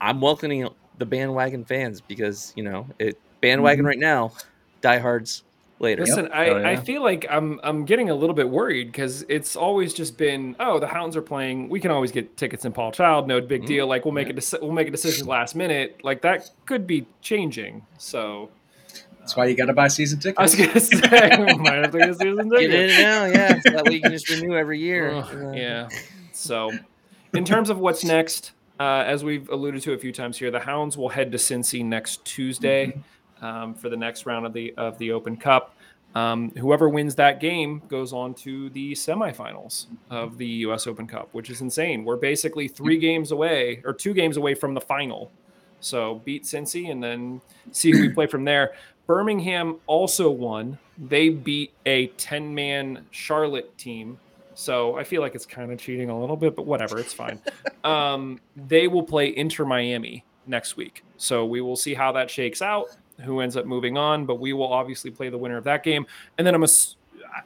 I'm welcoming the bandwagon fans because, you know, it bandwagon Mhm. right now, diehards later. Listen, I, Oh, I feel like I'm I'm getting a little bit worried because it's always just been oh the Hounds are playing we can always get tickets in Paul Child no big Mhm. deal like we'll make Yeah. a deci- we'll make a decision last minute like that could be changing so That's why you got to buy season tickets. I was gonna say might have to get a season Get ticket. in it now, yeah. So that way you can just renew every year. Uh, yeah. So, in terms of what's next, uh, as we've alluded to a few times here, the Hounds will head to Cincy next Tuesday um, for the next round of the of the Open Cup. Um, whoever wins that game goes on to the semifinals of the U.S. Open Cup, which is insane. We're basically three games away or two games away from the final. So beat Cincy and then see who we play from there. Birmingham also won. They beat a 10 man Charlotte team. So I feel like it's kind of cheating a little bit, but whatever, it's fine. [laughs] um, they will play Inter Miami next week. So we will see how that shakes out, who ends up moving on, but we will obviously play the winner of that game. And then I'm a,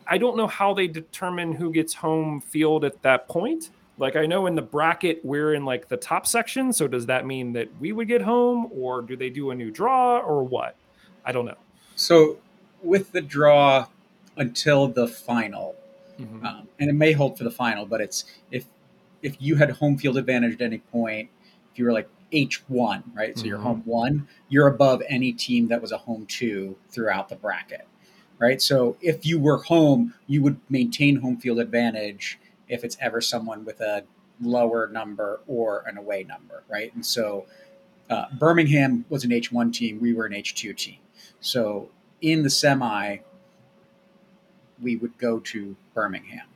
I don't know how they determine who gets home field at that point. Like I know in the bracket we're in like the top section, so does that mean that we would get home or do they do a new draw or what? I don't know. So, with the draw until the final, Mhm. um, and it may hold for the final, but it's if if you had home field advantage at any point, if you were like H one, right? So you're Mhm. home one, you're above any team that was a home two throughout the bracket, right? So if you were home, you would maintain home field advantage if it's ever someone with a lower number or an away number, right? And so uh, Birmingham was an H one team, we were an H two team. So in the semi, we would go to Birmingham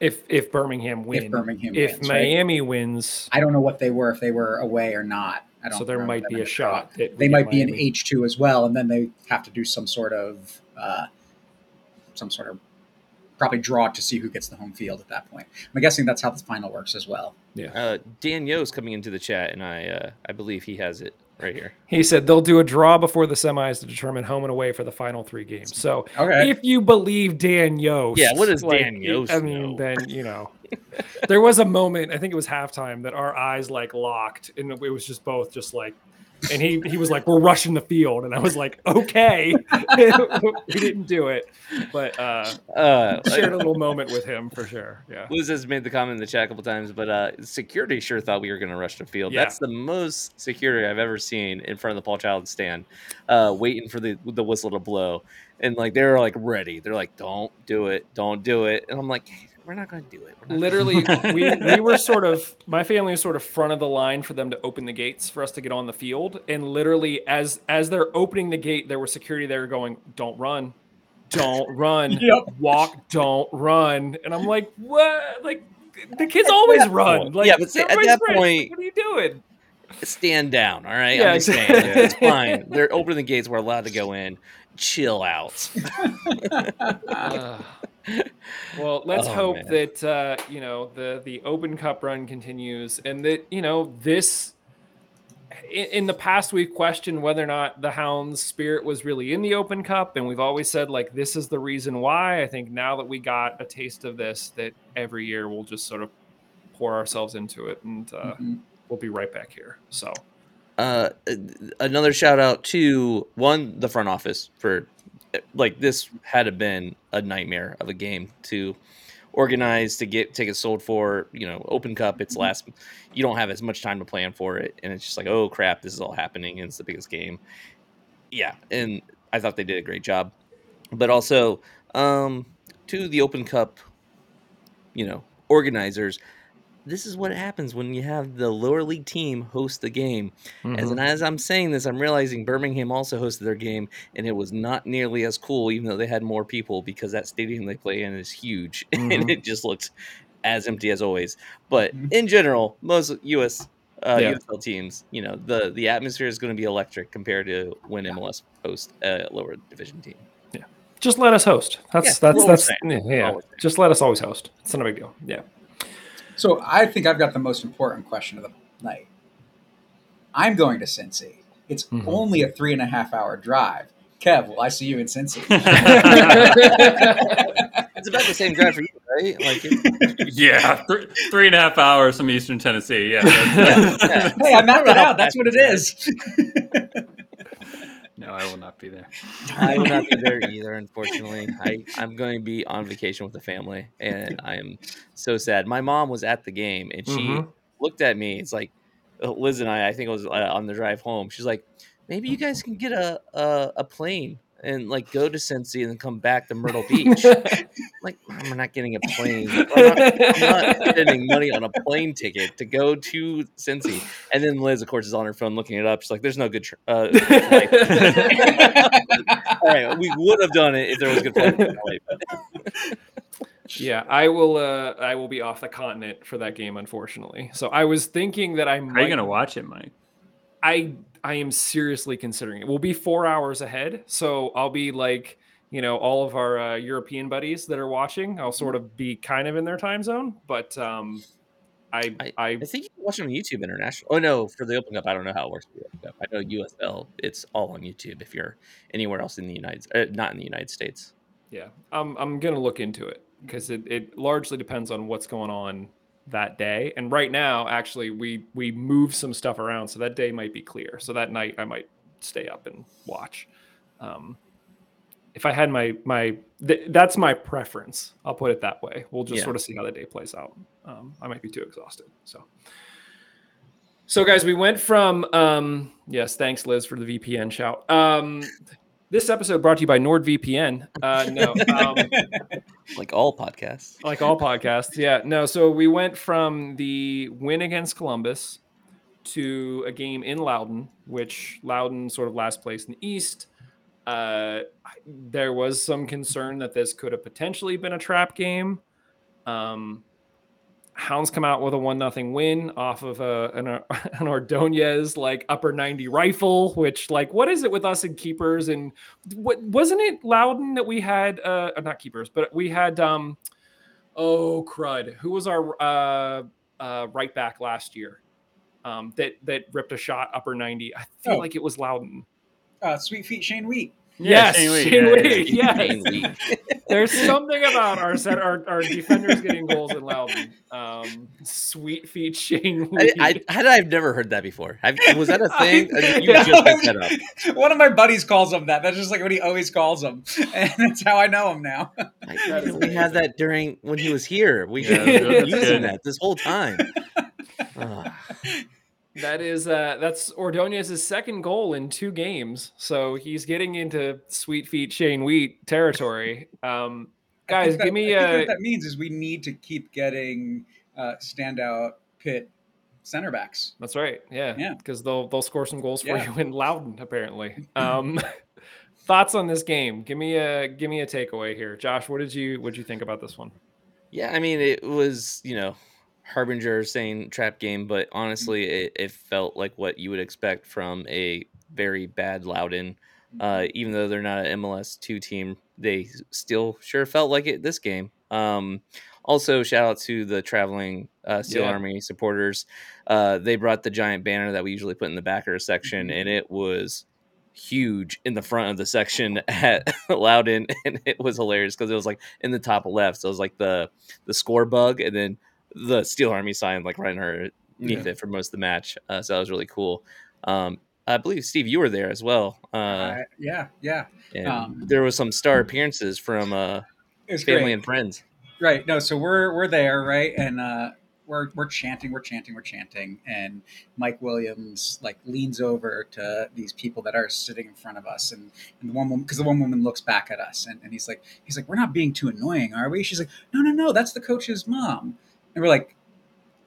If if Birmingham wins, if Birmingham if wins. right? Miami wins, I don't know what they were if they were away or not. I don't. so there might be a shot. That They might get be an H two as well, and then they have to do some sort of uh, some sort of probably draw to see who gets the home field at that point. I'm guessing that's how the final works as well. Uh, Dan Yost's coming into the chat, and I uh, I believe he has it right here. He said they'll do a draw before the semis to determine home and away for the final three games. So Okay. if you believe Dan Yost, Yeah, what does like, Dan Yost I mean, know? then you know, [laughs] there was a moment. I think it was halftime that our eyes like locked, and it was just both just like, and he he was like, "We're rushing the field," and I was like, "Okay." [laughs] we didn't do it, but uh, Uh, shared a little moment with him for sure. Yeah. Liz has made the comment in the chat a couple times, but uh, security sure thought we were going to rush the field. Yeah. That's the most security I've ever seen in front of the Paul Child stand, uh, waiting for the the whistle to blow, and like they're like ready. They're like, "Don't do it, don't do it," and I'm like, "We're not going to do it." We're not gonna literally we, we were sort of my family was sort of front of the line for them to open the gates for us to get on the field and literally as as they're opening the gate there was security there going don't run don't run [laughs] Yep. walk don't run and i'm like what like the kids always that run like yeah, but see, at that right. point- what are you doing stand down. All right, Yeah, I'm just it's fine. They're opening the gates. We're allowed to go in. Chill out. [laughs] [laughs] Ugh. Well, [laughs] let's Oh, hope man. that uh, you know the the Open Cup run continues, and that you know this in, in the past we've questioned whether or not the Hounds spirit was really in the Open Cup, and we've always said like this is the reason why. I think now that we got a taste of this, that every year we'll just sort of pour ourselves into it, and uh, Mhm. we'll be right back here. So uh another shout out to one the front office for like this had to been a nightmare of a game to organize to get tickets sold for you know open cup. It's last you don't have as much time to plan for it and it's just like oh crap this is all happening and it's the biggest game. Yeah and i thought they did a great job. But also um to the open cup you know organizers this is what happens when you have the lower league team host the game as, Mhm. and as I'm saying this, I'm realizing Birmingham also hosted their game, and it was not nearly as cool, even though they had more people, because that stadium they play in is huge, [laughs] and Mhm. it just looks as empty as always. But Mhm. in general, most US uh, Yeah. USL teams, you know, the the atmosphere is going to be electric compared to when MLS hosts a lower division team. Yeah, just let us host. That's Yeah, that's that's always yeah. Just let us always host. It's not a big deal. Yeah. So I think I've got the most important question of the night. I'm going to Cincy. It's Mhm. only a three and a half hour drive. Kev, will I see you in Cincy? [laughs] [laughs] It's about the same drive for you, right? Like, it- [laughs] yeah, th- three and a half hours from Eastern Tennessee. Yeah. that's- Yeah. hey, I mapped it out. That's what it is. No, I will not be there. [laughs] I will not be there [laughs] either, unfortunately. I, I'm going to be on vacation with the family, and I am so sad. My mom was at the game, and she Mhm. looked at me. It's like uh, Liz and I. I think it was uh, on the drive home. She's like, "Maybe you guys can get a a, a plane and like go to Cincy and then come back to Myrtle Beach." [laughs] like, "Mom, we're not getting a plane. I'm not, I'm not spending money on a plane ticket to go to Cincy. And then Liz, of course, is on her phone looking it up. She's like, "There's no good." Tr- uh. [laughs] All right, we would have done it if there was a good flight. but- Yeah, I will. Uh, I will be off the continent for that game, unfortunately. So I was thinking that I might. Are you gonna watch it, Mike? I I am seriously considering it. We'll be four hours ahead, so I'll be like, you know, all of our uh, European buddies that are watching. I'll sort of be kind of in their time zone, but um, I I, I think you can watch it on YouTube International. Oh no, for the Open Cup, I don't know how it works for the Open Cup. I know USL, it's all on YouTube if you're anywhere else in the United, uh, not in the United States. yeah, I'm I'm gonna look into it because it it largely depends on what's going on that day. And right now, actually, we we move some stuff around, so that day might be clear. So that night, I might stay up and watch. Um, if I had my my th- that's my preference. I'll put it that way. We'll just Yeah. sort of see how the day plays out. Um, I might be too exhausted. So, so guys, we went from um, yes, thanks Liz for the VPN shout. Um, this episode brought to you by NordVPN. Uh, no, [laughs] um, Like all podcasts. like all podcasts. Yeah, no. So we went from the win against Columbus to a game in Loudoun, which Loudoun sort of last place in the East. Uh, there was some concern that this could have potentially been a trap game. Um, Hounds come out with a one nothing win off of a, an, [laughs] an Ordonez like upper 90 rifle, which like what is it with us and keepers and what wasn't it Loudoun that we had uh not keepers, but we had um oh crud. Who was our uh uh right back last year? Um that that ripped a shot upper 90. I feel Oh. like it was Loudoun. uh, Sweet Feet Shane Wheat. Yes, Shane Shane yeah, yeah, Wheat, yeah. yes. Shane Wheat. There's something about our set, our, our defenders getting goals in Loudoun. Um, sweet feet, Shane. I, Wheat. I, had I've never heard that before. Have, was that a [laughs] thing? I- you just picked that up. [laughs] One of my buddies calls him that. That's just like what he always calls him, [laughs] and that's how I know him now. I didn't we had that during when he was here. We Yeah, should have been using good. that this whole time. Ugh. That is uh, that's Ordonez's second goal in two games, so he's getting into sweet feet, Shane Wheat territory. Um, guys, think that- give me I think a. what that means is we need to keep getting uh, standout pit center backs. That's right. Yeah. Yeah. Because they'll they'll score some goals for Yeah. you in Loudoun, apparently. [laughs] Um [laughs] thoughts on this game. Give me a give me a takeaway here. Josh, what did you what did you think about this one? Yeah, I mean, it was, you know, Harbinger saying trap game, but honestly, it, it felt like what you would expect from a very bad Loudoun. Uh, even though they're not an MLS two team, they still sure felt like it this game. Um, also, shout out to the traveling uh, Steel Yeah. Army supporters. Uh, they brought the giant banner that we usually put in the backer section, Mhm. and it was huge in the front of the section [laughs] at Loudoun, and it was hilarious because it was like in the top left. So it was like the the score bug, and then the Steel Army sign like right in her underneath Yeah. it for most of the match. Uh, so that was really cool. Um, I believe Steve, you were there as well. Uh, I- yeah, yeah. um, there was some star appearances from uh, family great. and friends. Right. No, so we're we're there, right? And uh we're we're chanting, we're chanting, we're chanting, and Mike Williams like leans over to these people that are sitting in front of us, and, and the one woman because the one woman looks back at us, and, and he's like he's like we're not being too annoying, are we? She's like no no no, that's the coach's mom, and we're like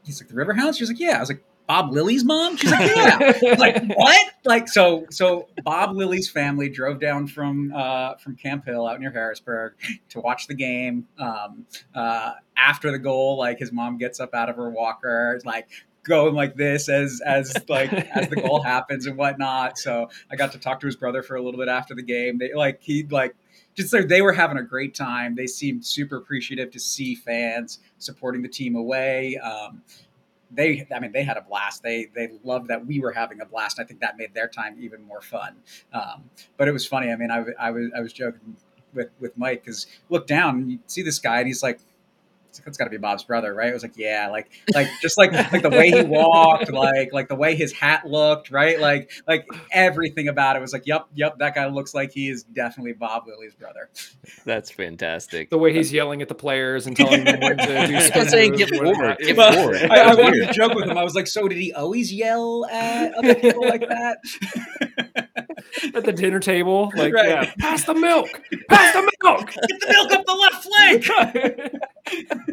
he's like the River House. She's like yeah. I was like Bob Lilley's mom. She's like yeah. like what? Like so so Bob Lilley's family drove down from uh, from Camp Hill out near Harrisburg to watch the game. Um, uh, after the goal, like his mom gets up out of her walker, like going like this as as like as the goal happens and whatnot. So I got to talk to his brother for a little bit after the game. They like he like just like they were having a great time. They seemed super appreciative to see fans supporting the team away. Um, they, I mean, they had a blast. They they loved that we were having a blast. I think that made their time even more fun. Um, but it was funny. I mean, I, I was I was joking with with Mike because look down you see this guy and he's like, that's got to be Bob's brother, right? It was like, yeah, like like just like like the way he walked, [laughs] like like the way his hat looked, right? Like like everything about it was like, yep, yep, that guy looks like he is definitely Bob Lilley's brother. That's fantastic. the way he's yelling at the players and telling them when to do [laughs] That's spin saying get what forward, get Well, forward. I, I wanted to joke with him. I was like, so did he always yell at other people like that? [laughs] at the dinner table, like Right. yeah, pass the milk, pass the milk. [laughs] Get the milk up the left flank.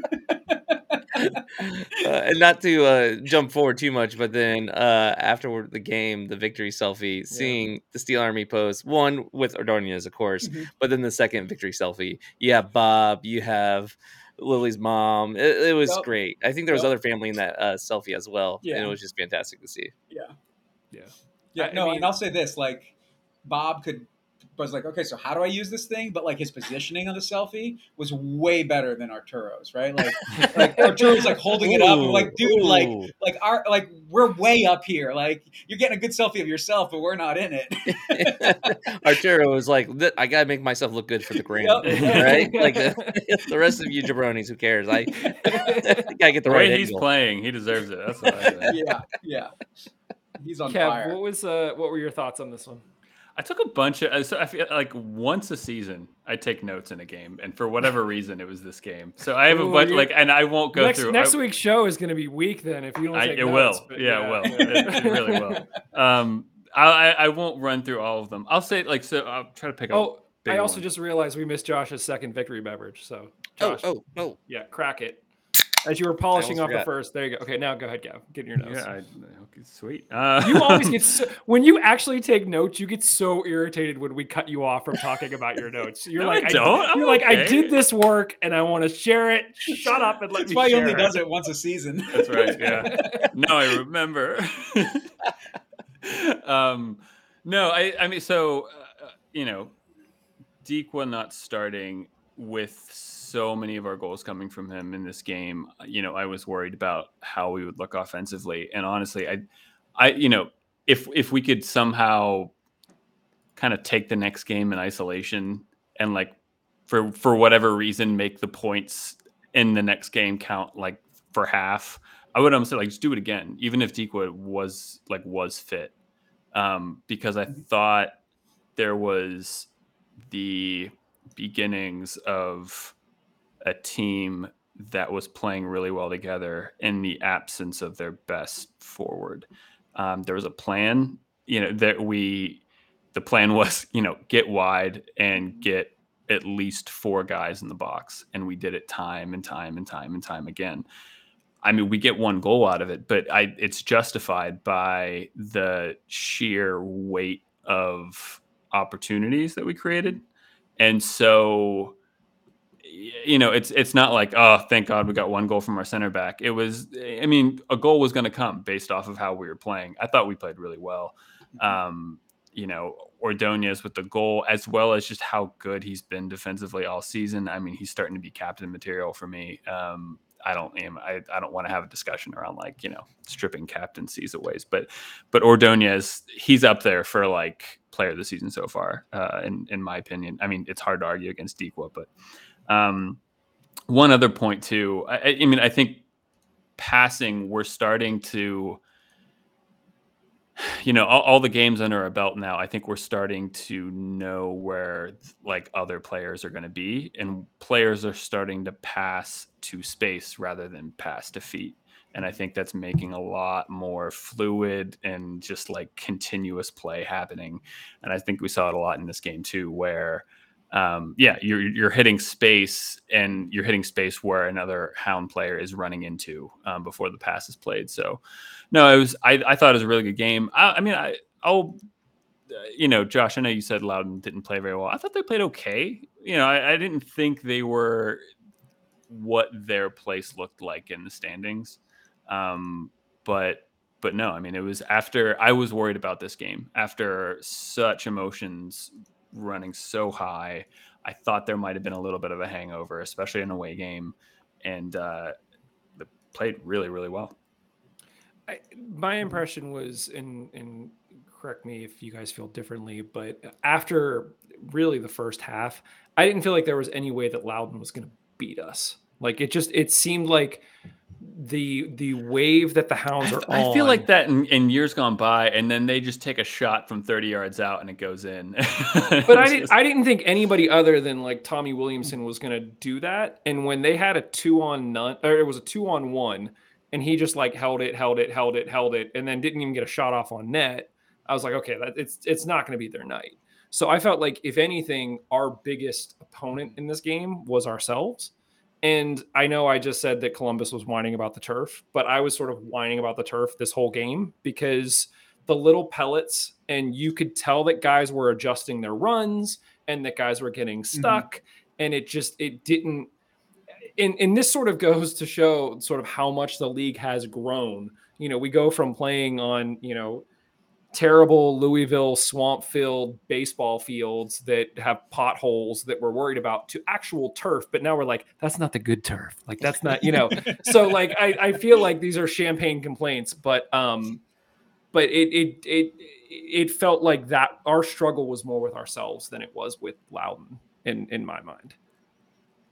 [laughs] [laughs] uh, and not to uh, jump forward too much, but then uh, after the game, the victory selfie, seeing the Steel Army post one with Ordonez, of course, Mhm. but then the second victory selfie, you have Bob, you have Lilley's mom. It, it was Yep. great. I think there was Yep. other family in that uh, selfie as well, and it was just fantastic to see. Yeah. Yeah. Yeah. I- I no, mean- and I'll say this: like, Bob could was like, okay, so how do I use this thing? But like his positioning on the selfie was way better than Arturo's, right? Like, [laughs] like Arturo's like holding it up, and we're like, dude, like, Ooh. like our like we're way up here. Like you're getting a good selfie of yourself, but we're not in it. [laughs] Arturo was like, I gotta make myself look good for the gram, Yep. [laughs] right? Like the, the rest of you jabronis, who cares? I gotta get the The right he's angle. playing, he deserves it. That's what I think. yeah, yeah. He's on Kev, fire. what was uh, what were your thoughts on this one? I took a bunch of. So I feel like once a season, I take notes in a game, and for whatever [laughs] reason, it was this game. So I have a Ooh, bunch like, and I won't go next through. next I, week's show is going to be weak then if you don't I, it notes, will. but Yeah, it will. It, it really will. [laughs] Um, I, I I won't run through all of them. I'll say like so. I'll try to pick up. Oh, I also one. just realized we missed Josh's second victory beverage. So, Josh, Oh, oh, oh! yeah, crack it. As you were polishing off almost the first, there you go. Okay, now go ahead, Gav. Get in your notes. Yeah, I, okay, sweet. Uh, You always get [laughs] so, when you actually take notes, you get so irritated when we cut you off from talking about your notes. You're No, like, I don't. I'm you're like, I did this work and I want to share it. Shut up and let That's me why he only it. does it once a season. [laughs] That's right. Yeah. no, I remember. [laughs] um, no, I, I mean, so uh, you know, Dikwa not starting with so many of our goals coming from him in this game. You know, I was worried about how we would look offensively, and honestly, I, I, you know, if if we could somehow kind of take the next game in isolation and like for for whatever reason make the points in the next game count like for half i would almost say like just do it again even if Deekwood was like was fit. Um because i thought there was the beginnings of a team that was playing really well together in the absence of their best forward. Um, there was a plan you know that we the plan [laughs] was you know get wide and get at least four guys in the box and we did it time and time and time and time again. I mean we get one goal out of it but i it's justified by the sheer weight of opportunities that we created. And so you know it's it's not like oh thank god we got one goal from our center back it was i mean a goal was going to come based off of how we were playing i thought we played really well um you know, Ordonez with the goal, as well as just how good he's been defensively all season. I mean, he's starting to be captain material for me. Um, I don't am I, I don't want to have a discussion around like you know stripping captaincies away, but but Ordonez he's up there for like player of the season so far uh, in in my opinion. I mean it's hard to argue against Dikwa, but um, one other point too. I, I mean I think passing we're starting to you know all, all, the games under our belt now i think we're starting to know where like other players are going to be and players are starting to pass to space rather than pass to feet and i think that's making a lot more fluid and just like continuous play happening and i think we saw it a lot in this game too where um, yeah, you're you're hitting space and you're hitting space where another hound player is running into um, before the pass is played. So, no, it was I, I thought it was a really good game. I, I mean, I I'll uh, you know, Josh, I know you said Loudoun didn't play very well. I thought they played okay. You know, I, I didn't think they were what their place looked like in the standings. Um, but but no, I mean, it was after I was worried about this game after such emotions running so high. I thought there might have been a little bit of a hangover, especially in a away game, and uh, played really, really well. I, my impression was, and and correct me if you guys feel differently, but after really the first half, I didn't feel like there was any way that Loudoun was going to beat us. Like it just it seemed like the the wave that the hounds are I, I feel like that in, in, years gone by, and then they just take a shot from 30 yards out and it goes in. [laughs] but I didn't I didn't think anybody other than like Tommy Williamson was gonna do that. And when they had a two on none or it was a two on one, and he just like held it, held it, held it, held it, and then didn't even get a shot off on net. I was like, okay, that it's it's not gonna be their night. So I felt like if anything, our biggest opponent in this game was ourselves and I know I just said that Columbus was whining about the turf, but I was sort of whining about the turf this whole game because the little pellets, and you could tell that guys were adjusting their runs and that guys were getting mm-hmm. stuck. Mm-hmm. And it just, it didn't. And, and this sort of goes to show sort of how much the league has grown. You know, we go from playing on, you know, terrible Louisville swamp filled baseball fields that have potholes that we're worried about to actual turf. But now we're like, that's not the good turf. Like that's not, you know. [laughs] so like I, I feel like these are champagne complaints, but um but it it it it felt like that our struggle was more with ourselves than it was with Loudoun in in my mind.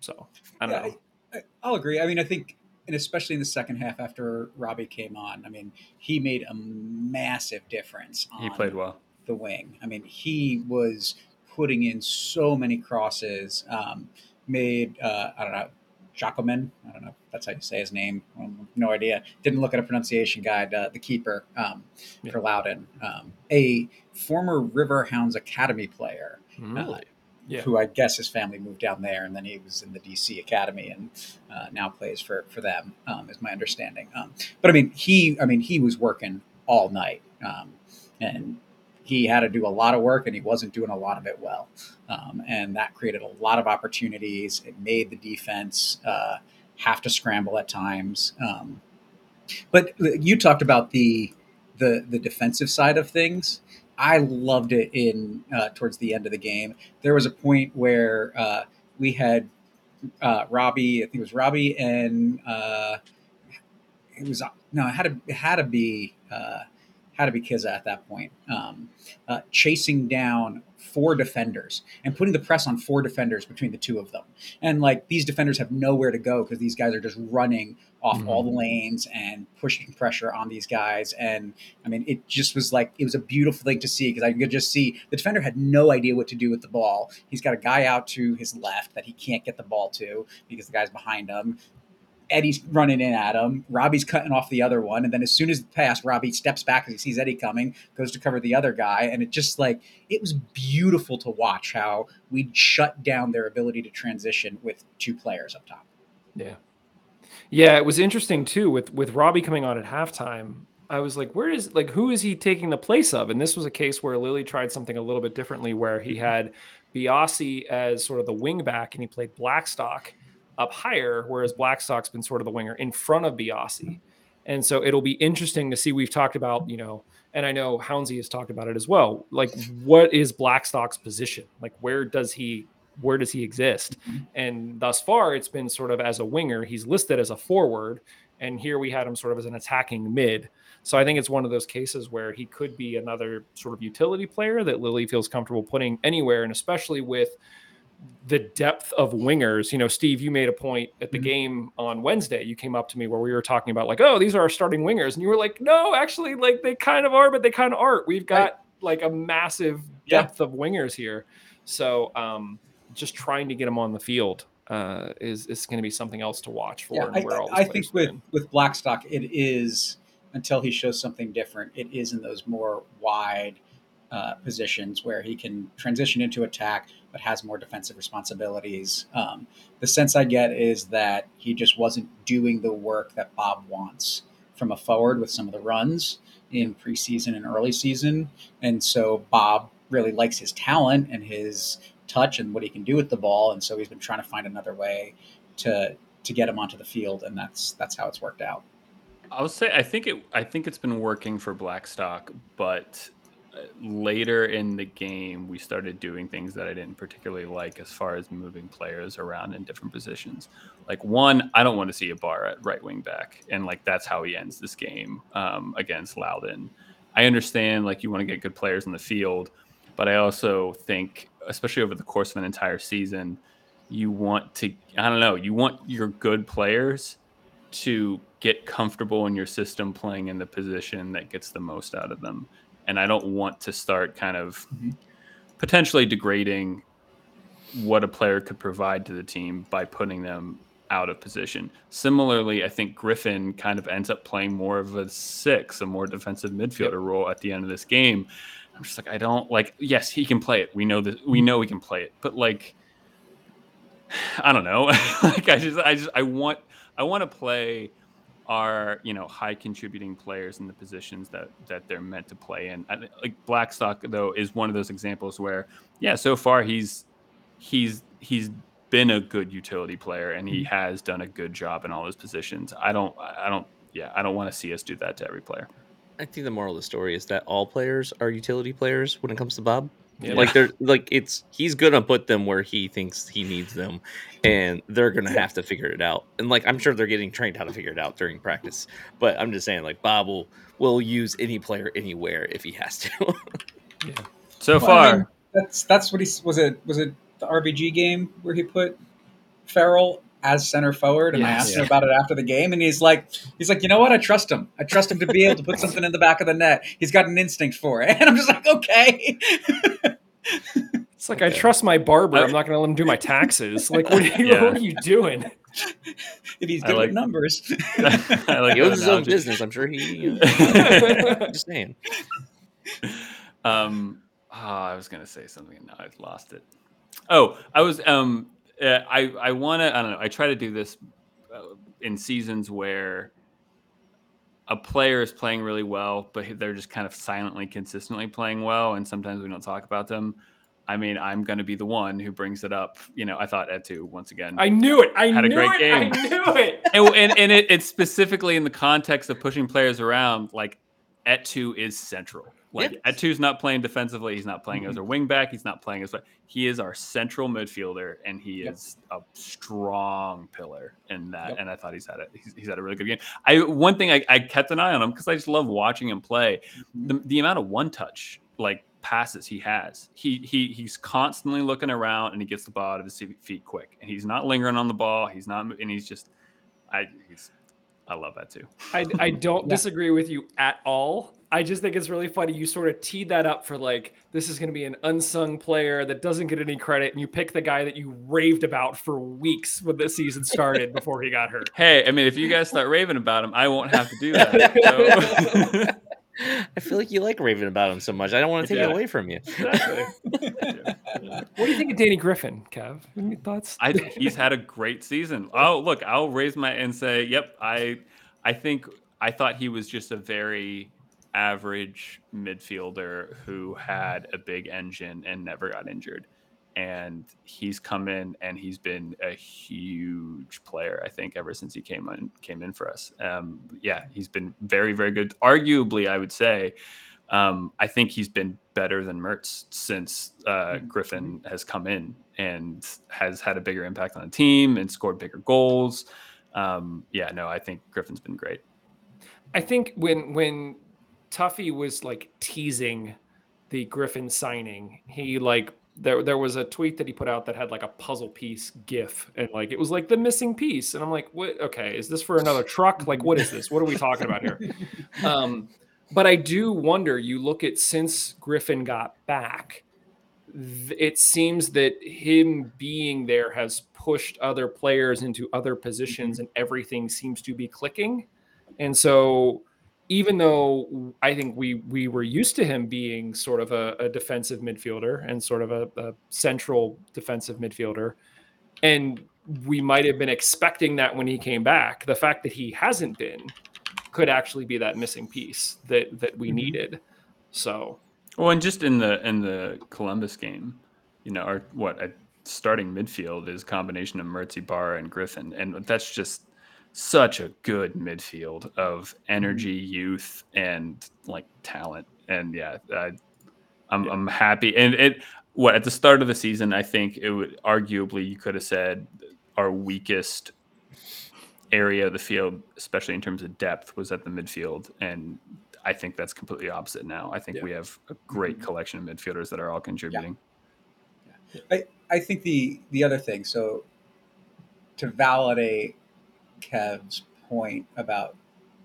So I don't yeah, know. I, I'll agree. I mean, I think and especially in the second half after Robbie came on, I mean, he made a massive difference. he played well. The wing. I mean, he was putting in so many crosses. Um, made uh, I don't know Jacquemin. I don't know if that's how you say his name. no idea. Didn't look at a pronunciation guide. Uh, the keeper um, yeah. for Loudoun, um, a former Riverhounds Academy player. Really? Uh, yeah. who I guess his family moved down there, and then he was in the DC Academy and uh, now plays for for them, um, is my understanding. Um, but I mean, he, I mean, he was working all night, um, and he had to do a lot of work, and he wasn't doing a lot of it well, um, and that created a lot of opportunities. It made the defense uh, have to scramble at times. Um, but you talked about the the the defensive side of things. I loved it in uh, towards the end of the game. There was a point where uh, we had uh, Robbie, I think it was Robbie, and uh, it was no, it had to it had to be uh, had to be Kizza at that point, um, uh, chasing down four defenders and putting the press on four defenders between the two of them. And like these defenders have nowhere to go because these guys are just running off mm-hmm. all the lanes and pushing pressure on these guys. And I mean, it just was like, it was a beautiful thing to see because I could just see the defender had no idea what to do with the ball. He's got a guy out to his left that he can't get the ball to because the guy's behind him. Eddie's running in at him. Robbie's cutting off the other one. And then as soon as the pass, Robbie steps back because he sees Eddie coming, goes to cover the other guy. And it just like, it was beautiful to watch how we'd shut down their ability to transition with two players up top. Yeah. Yeah. It was interesting too with, with Robbie coming on at halftime. I was like, where is like who is he taking the place of? And this was a case where Lilley tried something a little bit differently, where he had Biasi as sort of the wing back and he played Blackstock up higher, whereas Blackstock's been sort of the winger in front of Biasi. And so it'll be interesting to see. We've talked about, you know, and I know Hounsey has talked about it as well. Like, what is Blackstock's position? Like, where does he where does he exist? And thus far, it's been sort of as a winger. He's listed as a forward, and here we had him sort of as an attacking mid. So I think it's one of those cases where he could be another sort of utility player that Lilley feels comfortable putting anywhere, and especially with the depth of wingers. You know, Steve, you made a point at the Mhm. game on Wednesday. You came up to me where we were talking about like, oh, these are our starting wingers, and you were like, no, actually, like they kind of are, but they kind of aren't. We've got Right. like a massive Yeah. depth of wingers here. So um, just trying to get them on the field uh, is is going to be something else to watch for. Yeah, I, I think with in. with Blackstock, it is until he shows something different. It is in those more wide uh, positions where he can transition into attack, but has more defensive responsibilities. Um, the sense I get is that he just wasn't doing the work that Bob wants from a forward with some of the runs in preseason and early season, and so Bob really likes his talent and his touch and what he can do with the ball, and so he's been trying to find another way to to get him onto the field, and that's that's how it's worked out. I would say I think it I think it's been working for Blackstock, but later in the game we started doing things that I didn't particularly like as far as moving players around in different positions. Like one, I don't want to see a bar at right wing back, and like that's how he ends this game um, against Loudoun. I understand like you want to get good players in the field, but I also think, especially over the course of an entire season, you want to I don't know, you want your good players to get comfortable in your system playing in the position that gets the most out of them. And I don't want to start kind of Mhm. potentially degrading what a player could provide to the team by putting them out of position. Similarly, I think Griffin kind of ends up playing more of a six, a more defensive midfielder role at the end of this game. I'm just like, I don't like, yes, he can play it. We know that we know he can play it, but like, [sighs] I don't know. [laughs] like I just, I just, I want, I want to play our, you know, high contributing players in the positions that that they're meant to play in. I, like Blackstock though is one of those examples where, yeah, so far he's he's he's been a good utility player and he mm-hmm. has done a good job in all his positions. I don't, I don't, yeah, I don't want to see us do that to every player. I think the moral of the story is that all players are utility players when it comes to Bob. Yeah. Like they're like it's he's gonna put them where he thinks he needs them, and they're gonna have to figure it out. And like I'm sure they're getting trained how to figure it out during practice. But I'm just saying, like Bob will will use any player anywhere if he has to. [laughs] yeah. So Well, I far, mean, that's that's what he was it was it the RBG game where he put Farrell as center forward and I Yes. asked him about it after the game and he's like he's like you know what I trust him I trust him to be able to put something in the back of the net he's got an instinct for it [laughs] and I'm just like okay It's like I trust my barber. I- I'm not going to let him do my taxes. Like, what are you, Yeah. what are you doing? if he's I good like- with numbers [laughs] I like he that owns his own business. I'm sure he. Uh, [laughs] just saying. Um, ah, I was gonna say something and now I've lost it. Oh, I was um, uh, I I want to I don't know. I try to do this uh, in seasons where a player is playing really well, but they're just kind of silently, consistently playing well, and sometimes we don't talk about them. I mean, I'm going to be the one who brings it up. You know, I thought Etou once again. I knew it. I Had a knew great it. game. I knew it. [laughs] and and, and it, it's specifically in the context of pushing players around. Like Etou is central. Like Yeah. Etou's not playing defensively. He's not playing as a wing back. He's not playing as he is our central midfielder, and he Yep. is a strong pillar in that. Yep. And I thought he's had a he's, he's had a really good game. I one thing I, I kept an eye on him because I just love watching him play. The, the amount of one touch like passes he has. He he he's constantly looking around and he gets the ball out of his feet quick. And he's not lingering on the ball. He's not and he's just I he's I love that too. I, I don't [laughs] Yeah. disagree with you at all. I just think it's really funny. You sort of teed that up for like, this is going to be an unsung player that doesn't get any credit. And you pick the guy that you raved about for weeks when the season started [laughs] before he got hurt. Hey, I mean, if you guys start raving about him, I won't have to do [laughs] that. So. [laughs] I feel like you like raving about him so much. I don't want to take Yeah. it away from you. exactly. What do you think of Danny Griffin, Kev? Any thoughts? I he's had a great season. Oh, look, I'll raise my and say, yep. I I think I thought he was just a very average midfielder who had a big engine and never got injured. and he's come in and he's been a huge player. I think ever since he came in came in for us. Um, yeah, he's been very very good. Arguably, I would say. Um, I think he's been better than Mertz since uh, mm-hmm. Griffin has come in and has had a bigger impact on the team and scored bigger goals. Um, yeah, no, I think Griffin's been great. I think when when Tuffy was like teasing the Griffin signing, he like there there was a tweet that he put out that had like a puzzle piece gif and like it was like the missing piece and i'm like what okay is this for another truck? Like what is this? What are we talking about here? [laughs] Um but i do wonder you look at since griffin got back it seems that him being there has pushed other players into other positions and everything seems to be clicking. And so even though I think we we were used to him being sort of a, a defensive midfielder and sort of a, a, central defensive midfielder, and we might have been expecting that when he came back, the fact that he hasn't been could actually be that missing piece that that we mm-hmm. needed. So, well, and just in the in the Columbus game, you know, our what a starting midfield is combination of Mertzi, Bar, and Griffin, and that's just such a good midfield of energy, mm-hmm. youth, and like talent. And yeah, I, I'm yeah. I'm happy. And it what at the start of the season, I think it would arguably you could have said our weakest area of the field, especially in terms of depth, was at the midfield. And I think that's completely opposite now. I think yeah. we have a great mm-hmm. collection of midfielders that are all contributing. Yeah. I, I think the the other thing, so to validate Kev's point about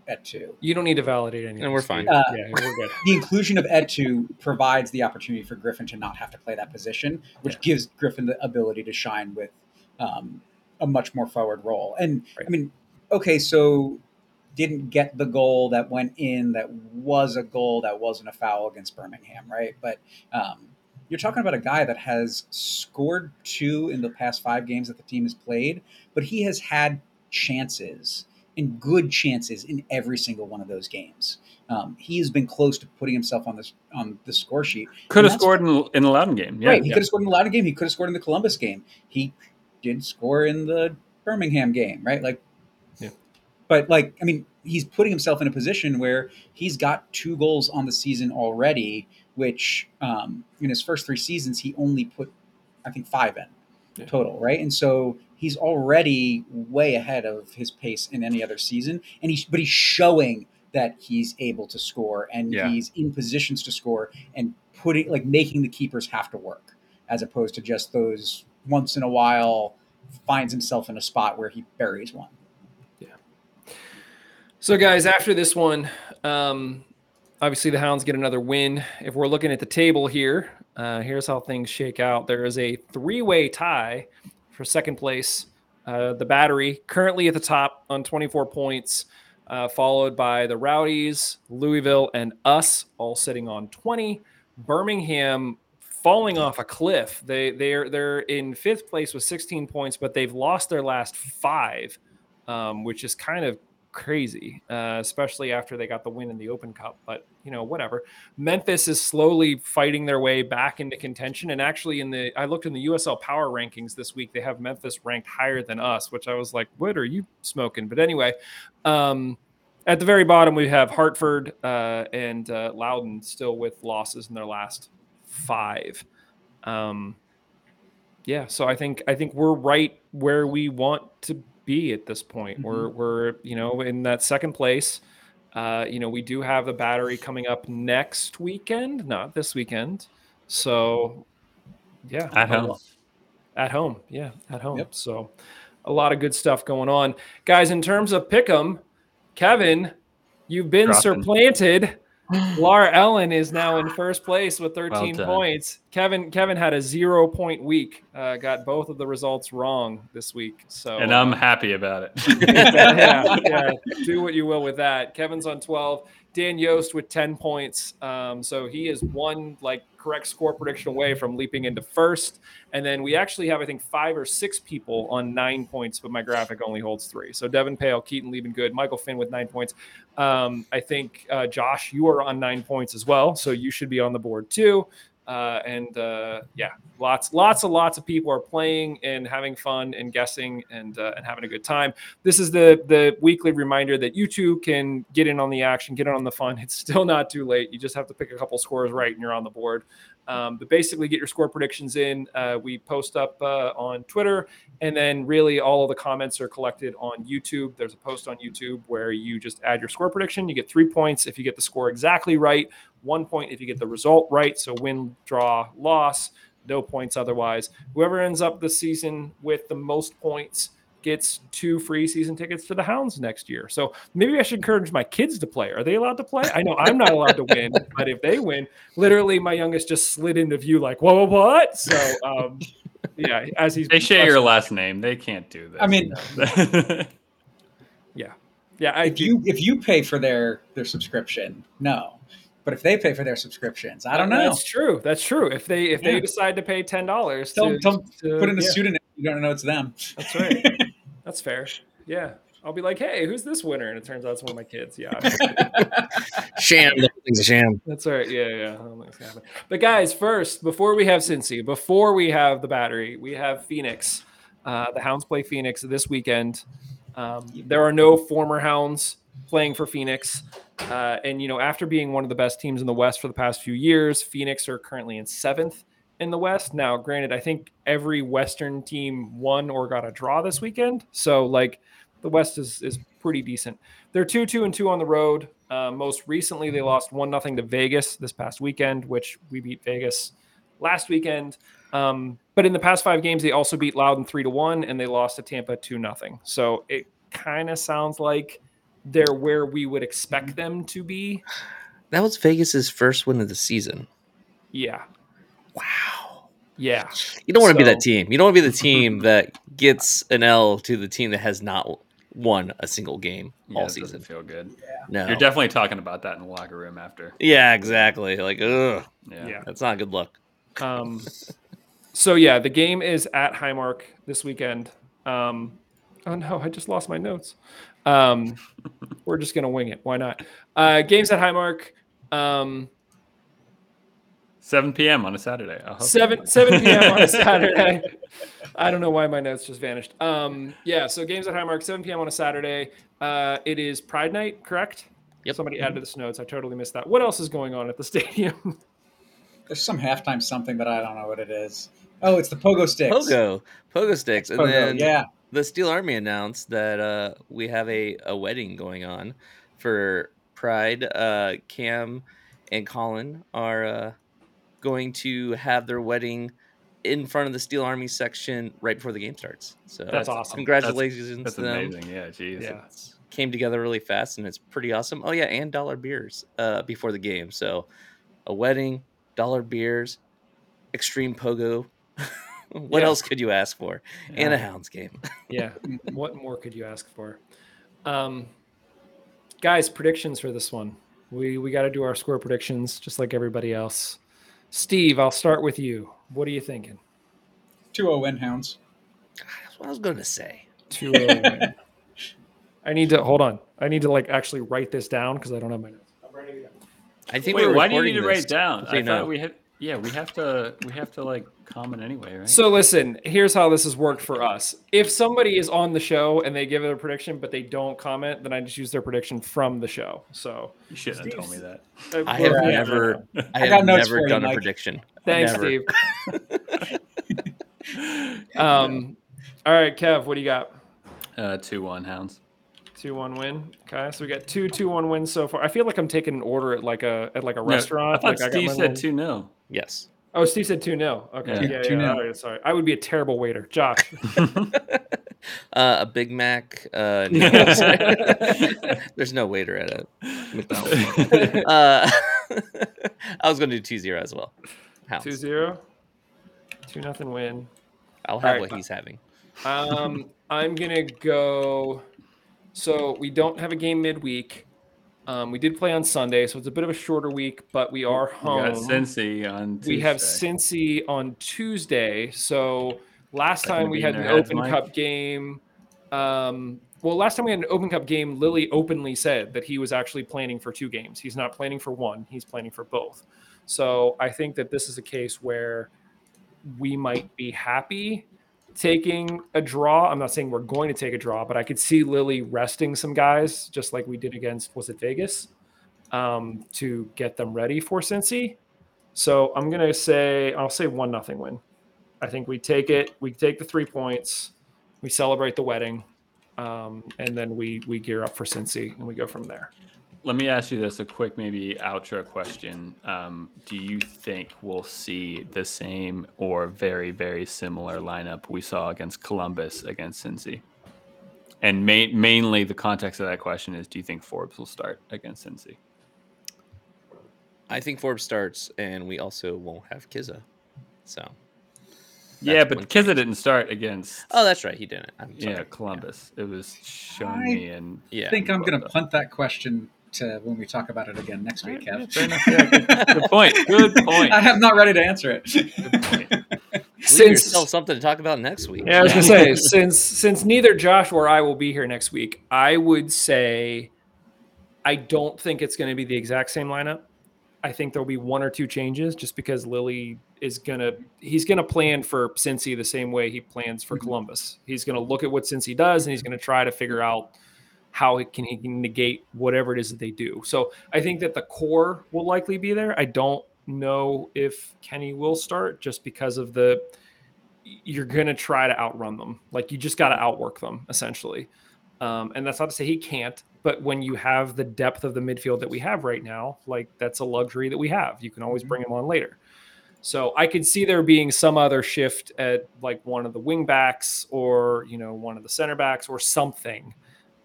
Etou. You don't need to validate anything. And we're fine. Uh, yeah, we're good. [laughs] The inclusion of Etou provides the opportunity for Griffin to not have to play that position, which yeah. gives Griffin the ability to shine with um, a much more forward role. And right. I mean, okay, so didn't get the goal that went in that was a goal that wasn't a foul against Birmingham, right? But um, you're talking about a guy that has scored two in the past five games that the team has played, but he has had chances and good chances in every single one of those games. Um, he has been close to putting himself on the on the score sheet. Could have scored in, in the Loudoun game. Yeah, right. He yeah. could have scored in the Loudoun game. He could have scored in the Columbus game. He did score in the Birmingham game, right? Like, yeah. But like, I mean, he's putting himself in a position where he's got two goals on the season already, which um, in his first three seasons he only put, I think, five in yeah. total, right? And so he's already way ahead of his pace in any other season, and he's but he's showing that he's able to score and yeah. he's in positions to score and putting like making the keepers have to work as opposed to just those once in a while finds himself in a spot where he buries one. Yeah. So guys, after this one, um, obviously the Hounds get another win. If we're looking at the table here, uh, here's how things shake out. There is a three-way tie for second place. Uh, the Battery currently at the top on 24 points, uh, followed by the Rowdies, Louisville, and us, all sitting on 20. Birmingham falling off a cliff. They they're they're in fifth place with 16 points, but they've lost their last five, um, which is kind of crazy, uh, especially after they got the win in the Open Cup. But you know, whatever. Memphis is slowly fighting their way back into contention, and actually, in the I looked in the USL Power rankings this week, they have Memphis ranked higher than us, which I was like, "What are you smoking?" But anyway. Um, at the very bottom, we have Hartford uh, and uh, Loudoun still with losses in their last five. Um, yeah, so I think I think we're right where we want to be at this point. Mm-hmm. We're we're you know in that second place. Uh, you know we do have the battery coming up next weekend, not this weekend. So yeah, at home. At home, yeah, at home. Yep. So a lot of good stuff going on, guys. In terms of pick'em, Kevin, you've been Dropping. supplanted Laura Ellen is now in first place with 13 well points. Kevin Kevin had a zero point week. Uh, got both of the results wrong this week. So and I'm uh, happy about it. [laughs] yeah, yeah, [laughs] do what you will with that. Kevin's on 12. Dan Yost with 10 points. Um, so he is one like correct score prediction away from leaping into first. And then we actually have, I think, five or six people on nine points, but my graphic only holds three. So Devin Pale, Keaton Liebengood, Michael Finn with nine points. Um, I think, uh, Josh, you are on nine points as well. So you should be on the board too. Uh, and uh, yeah, lots, lots and lots of people are playing and having fun and guessing and uh, and having a good time. This is the the weekly reminder that you too can get in on the action, get in on the fun. [laughs] It's still not too late. You just have to pick a couple scores right, and you're on the board. Um, but basically, get your score predictions in. Uh, we post up uh, on Twitter, and then really all of the comments are collected on YouTube. There's a post on YouTube where you just add your score prediction. You get three points if you get the score exactly right, one point if you get the result right. So win, draw, loss, no points otherwise. Whoever ends up the season with the most points gets two free season tickets to the Hounds next year. So maybe I should encourage my kids to play. Are they allowed to play? I know I'm not allowed to win, [laughs] but if they win, literally my youngest just slid into view like, whoa, what? So, um, yeah, as he's they share your last name, they can't do that. I mean, [laughs] yeah, yeah. I if you if you pay for their their subscription, no. But if they pay for their subscriptions, I don't know. That's true. That's true. If they if yeah. they decide to pay ten dollars, don't, don't put in a yeah. student, you don't know it's them. That's right. [laughs] That's fair. Yeah. I'll be like, hey, who's this winner? And it turns out it's one of my kids. Yeah. [laughs] sham. Thing's a sham. That's right. Yeah, yeah. But guys, first, before we have Cincy, before we have the battery, we have Phoenix. Uh, the Hounds play Phoenix this weekend. Um, there are no former Hounds playing for Phoenix. Uh, and, you know, after being one of the best teams in the West for the past few years, Phoenix are currently in seventh in the West. Now, granted, I think every Western team won or got a draw this weekend. So, like, the West is is pretty decent. They're two, two, and two on the road. Uh, most recently, they lost one nothing to Vegas this past weekend, which we beat Vegas last weekend. Um, but in the past five games, they also beat Loudoun three to one, and they lost to Tampa two nothing. So it kind of sounds like they're where we would expect them to be. That was Vegas's first win of the season. Yeah, Wow. Yeah. You don't want to so, be that team. You don't want to be the [laughs] team that gets an L to the team that has not won a single game yeah, all season. Feel good. Yeah. No. You're definitely talking about that in the locker room after. Yeah, exactly. Like, ugh. Yeah. yeah. That's not good luck. Um. so yeah, the game is at Highmark this weekend. Um. Oh no, I just lost my notes. Um. we're just gonna wing it. Why not? Uh, games at Highmark. Um 7 p.m. on a Saturday. 7 7 p.m. on a [laughs] Saturday. I don't know why my notes just vanished. Um, yeah, so games at Highmark, 7 p.m. on a Saturday. Uh, it is Pride Night, correct? Yep. Somebody added the notes. I totally missed that. What else is going on at the stadium? [laughs] There's some halftime something, but I don't know what it is. Oh, it's the pogo sticks. Pogo, pogo sticks, and Pogo, then yeah. the Steel Army announced that uh, we have a, a wedding going on for Pride. Uh, Cam and Colin are uh, going to have their wedding in front of the Steel Army section right before the game starts. So that's awesome. Congratulations that's, that's to them. amazing. Yeah, geez. Yeah. Came together really fast and it's pretty awesome. Oh yeah, and dollar beers uh, before the game. So a wedding, dollar beers, extreme pogo. [laughs] what yeah. else could you ask for? Yeah. And a Hounds game. [laughs] yeah. What more could you ask for? Um, guys, predictions for this one. We we got to do our score predictions just like everybody else. Steve, I'll start with you. What are you thinking? 2 0 win Hounds. That's what I was going to say. 2 0 win. I need to hold on. I need to like actually write this down because I don't have my notes. I'm writing it down. I think Wait, why do you need to write it down? I thought we had yeah, we have to we have to like comment anyway, right? So listen, here's how this has worked for us. If somebody is on the show and they give it a prediction but they don't comment, then I just use their prediction from the show. So you shouldn't have told me that. Uh, I have never [laughs] I, have never done you, a prediction. Thanks, never. Steve. [laughs] um all right, Kev, what do you got? Uh two one hounds. Two one win. Okay, so we got two two one wins so far. I feel like I'm taking an order at like a at like a restaurant. I thought like Steve I said two no. Yes. Oh, Steve said 2 0. Okay. Yeah, yeah, yeah. yeah. Right, sorry. I would be a terrible waiter. Josh. [laughs] [laughs] uh, a Big Mac. Uh, [laughs] there's no waiter at a McDonald's. uh, I was going to do 2 0 as well. 2 0. 2 nothing win. I'll have right. what he's having. Um, I'm going to go. So we don't have a game midweek. Um, we did play on Sunday, so it's a bit of a shorter week, but we are home. We got Cincy on Tuesday. We have Cincy on Tuesday. So last time we had an Open Mike? Cup game. Um, well, last time we had an Open Cup game, Lilley openly said that he was actually planning for two games. He's not planning for one; he's planning for both. So I think that this is a case where we might be happy taking a draw. I'm not saying we're going to take a draw, but I could see Lilley resting some guys, just like we did against was it Vegas, um, to get them ready for Cincy. So I'm gonna say I'll say one nothing win. I think we take it. We take the three points. We celebrate the wedding, um, and then we we gear up for Cincy and we go from there. Let me ask you this a quick, maybe outro question. Um, do you think we'll see the same or very, very similar lineup we saw against Columbus against Cincy? And ma- mainly the context of that question is do you think Forbes will start against Cincy? I think Forbes starts, and we also won't have Kizza. So. yeah, but one Kizza change. didn't start against Oh, that's right. He didn't. I'm sorry. yeah Columbus. It was shown I me and Yeah. I think I'm going to punt that question to when we talk about it again next week, Yeah, Kev. Yeah, good, good [laughs] point. Good point. I am not ready to answer it. [laughs] Leave Since yourself something to talk about next week. Yeah, I was gonna [laughs] say since since neither Josh or I will be here next week, I would say I don't think it's going to be the exact same lineup. I think there'll be one or two changes just because Lilley is gonna he's gonna plan for Cincy the same way he plans for Mhm. Columbus. He's gonna look at what Cincy does and he's gonna try to figure out how it can he can negate whatever it is that they do. So I think that the core will likely be there. I don't know if Kenny will start just because of the you're going to try to outrun them. Like you just got to outwork them essentially. Um, and that's not to say he can't, but when you have the depth of the midfield that we have right now, like that's a luxury that we have. You can always bring him on later. So I could see there being some other shift at like one of the wing backs or, you know, one of the center backs or something.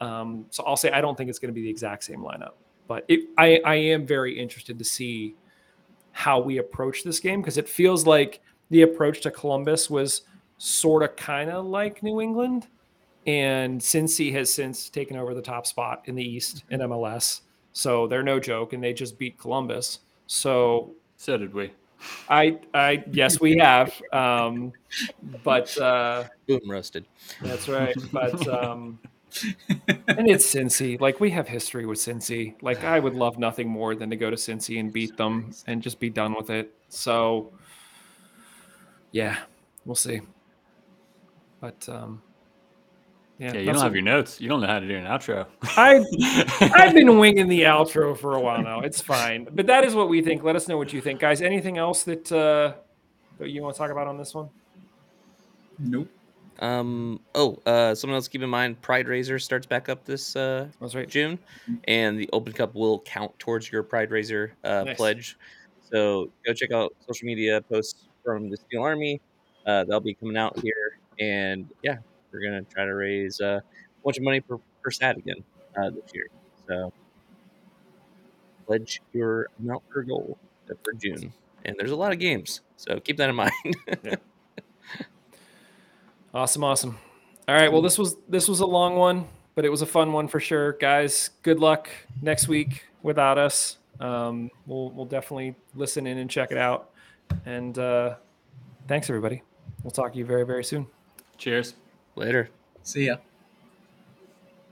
Um, so I'll say I don't think it's going to be the exact same lineup, but it, I, I am very interested to see how we approach this game because it feels like the approach to Columbus was sort of kind of like New England. And Cincy has since taken over the top spot in the East in MLS. So they're no joke and they just beat Columbus. So So did we. I, I, yes, we have. Um, but, uh, Boom, roasted. that's right. But, um, and it's Cincy. Like we have history with Cincy. Like I would love nothing more than to go to Cincy and beat them and just be done with it. So yeah, we'll see. But um yeah, Yeah, you don't have your notes. You don't know how to do an outro. I [laughs] I've been winging the outro for a while now. It's fine. But that is what we think. Let us know what you think, guys. Anything else that uh that you want to talk about on this one? nope. Um. Oh. Uh. Someone else keep in mind. Pride Razor starts back up this uh That's right. June, and the Open Cup will count towards your Pride Razor uh, Nice. pledge. So go check out social media posts from the Steel Army. Uh, they'll be coming out here, and yeah, we're gonna try to raise uh, a bunch of money for for SAD again uh, this year. So pledge your amount per goal for June, and there's a lot of games, so keep that in [laughs] mind. Awesome, awesome. All right. Well, this was this was a long one, but it was a fun one for sure, guys. Good luck next week without us. Um, we'll we'll definitely listen in and check it out. And uh, thanks, everybody. We'll talk to you very very soon. Cheers. Later. See ya.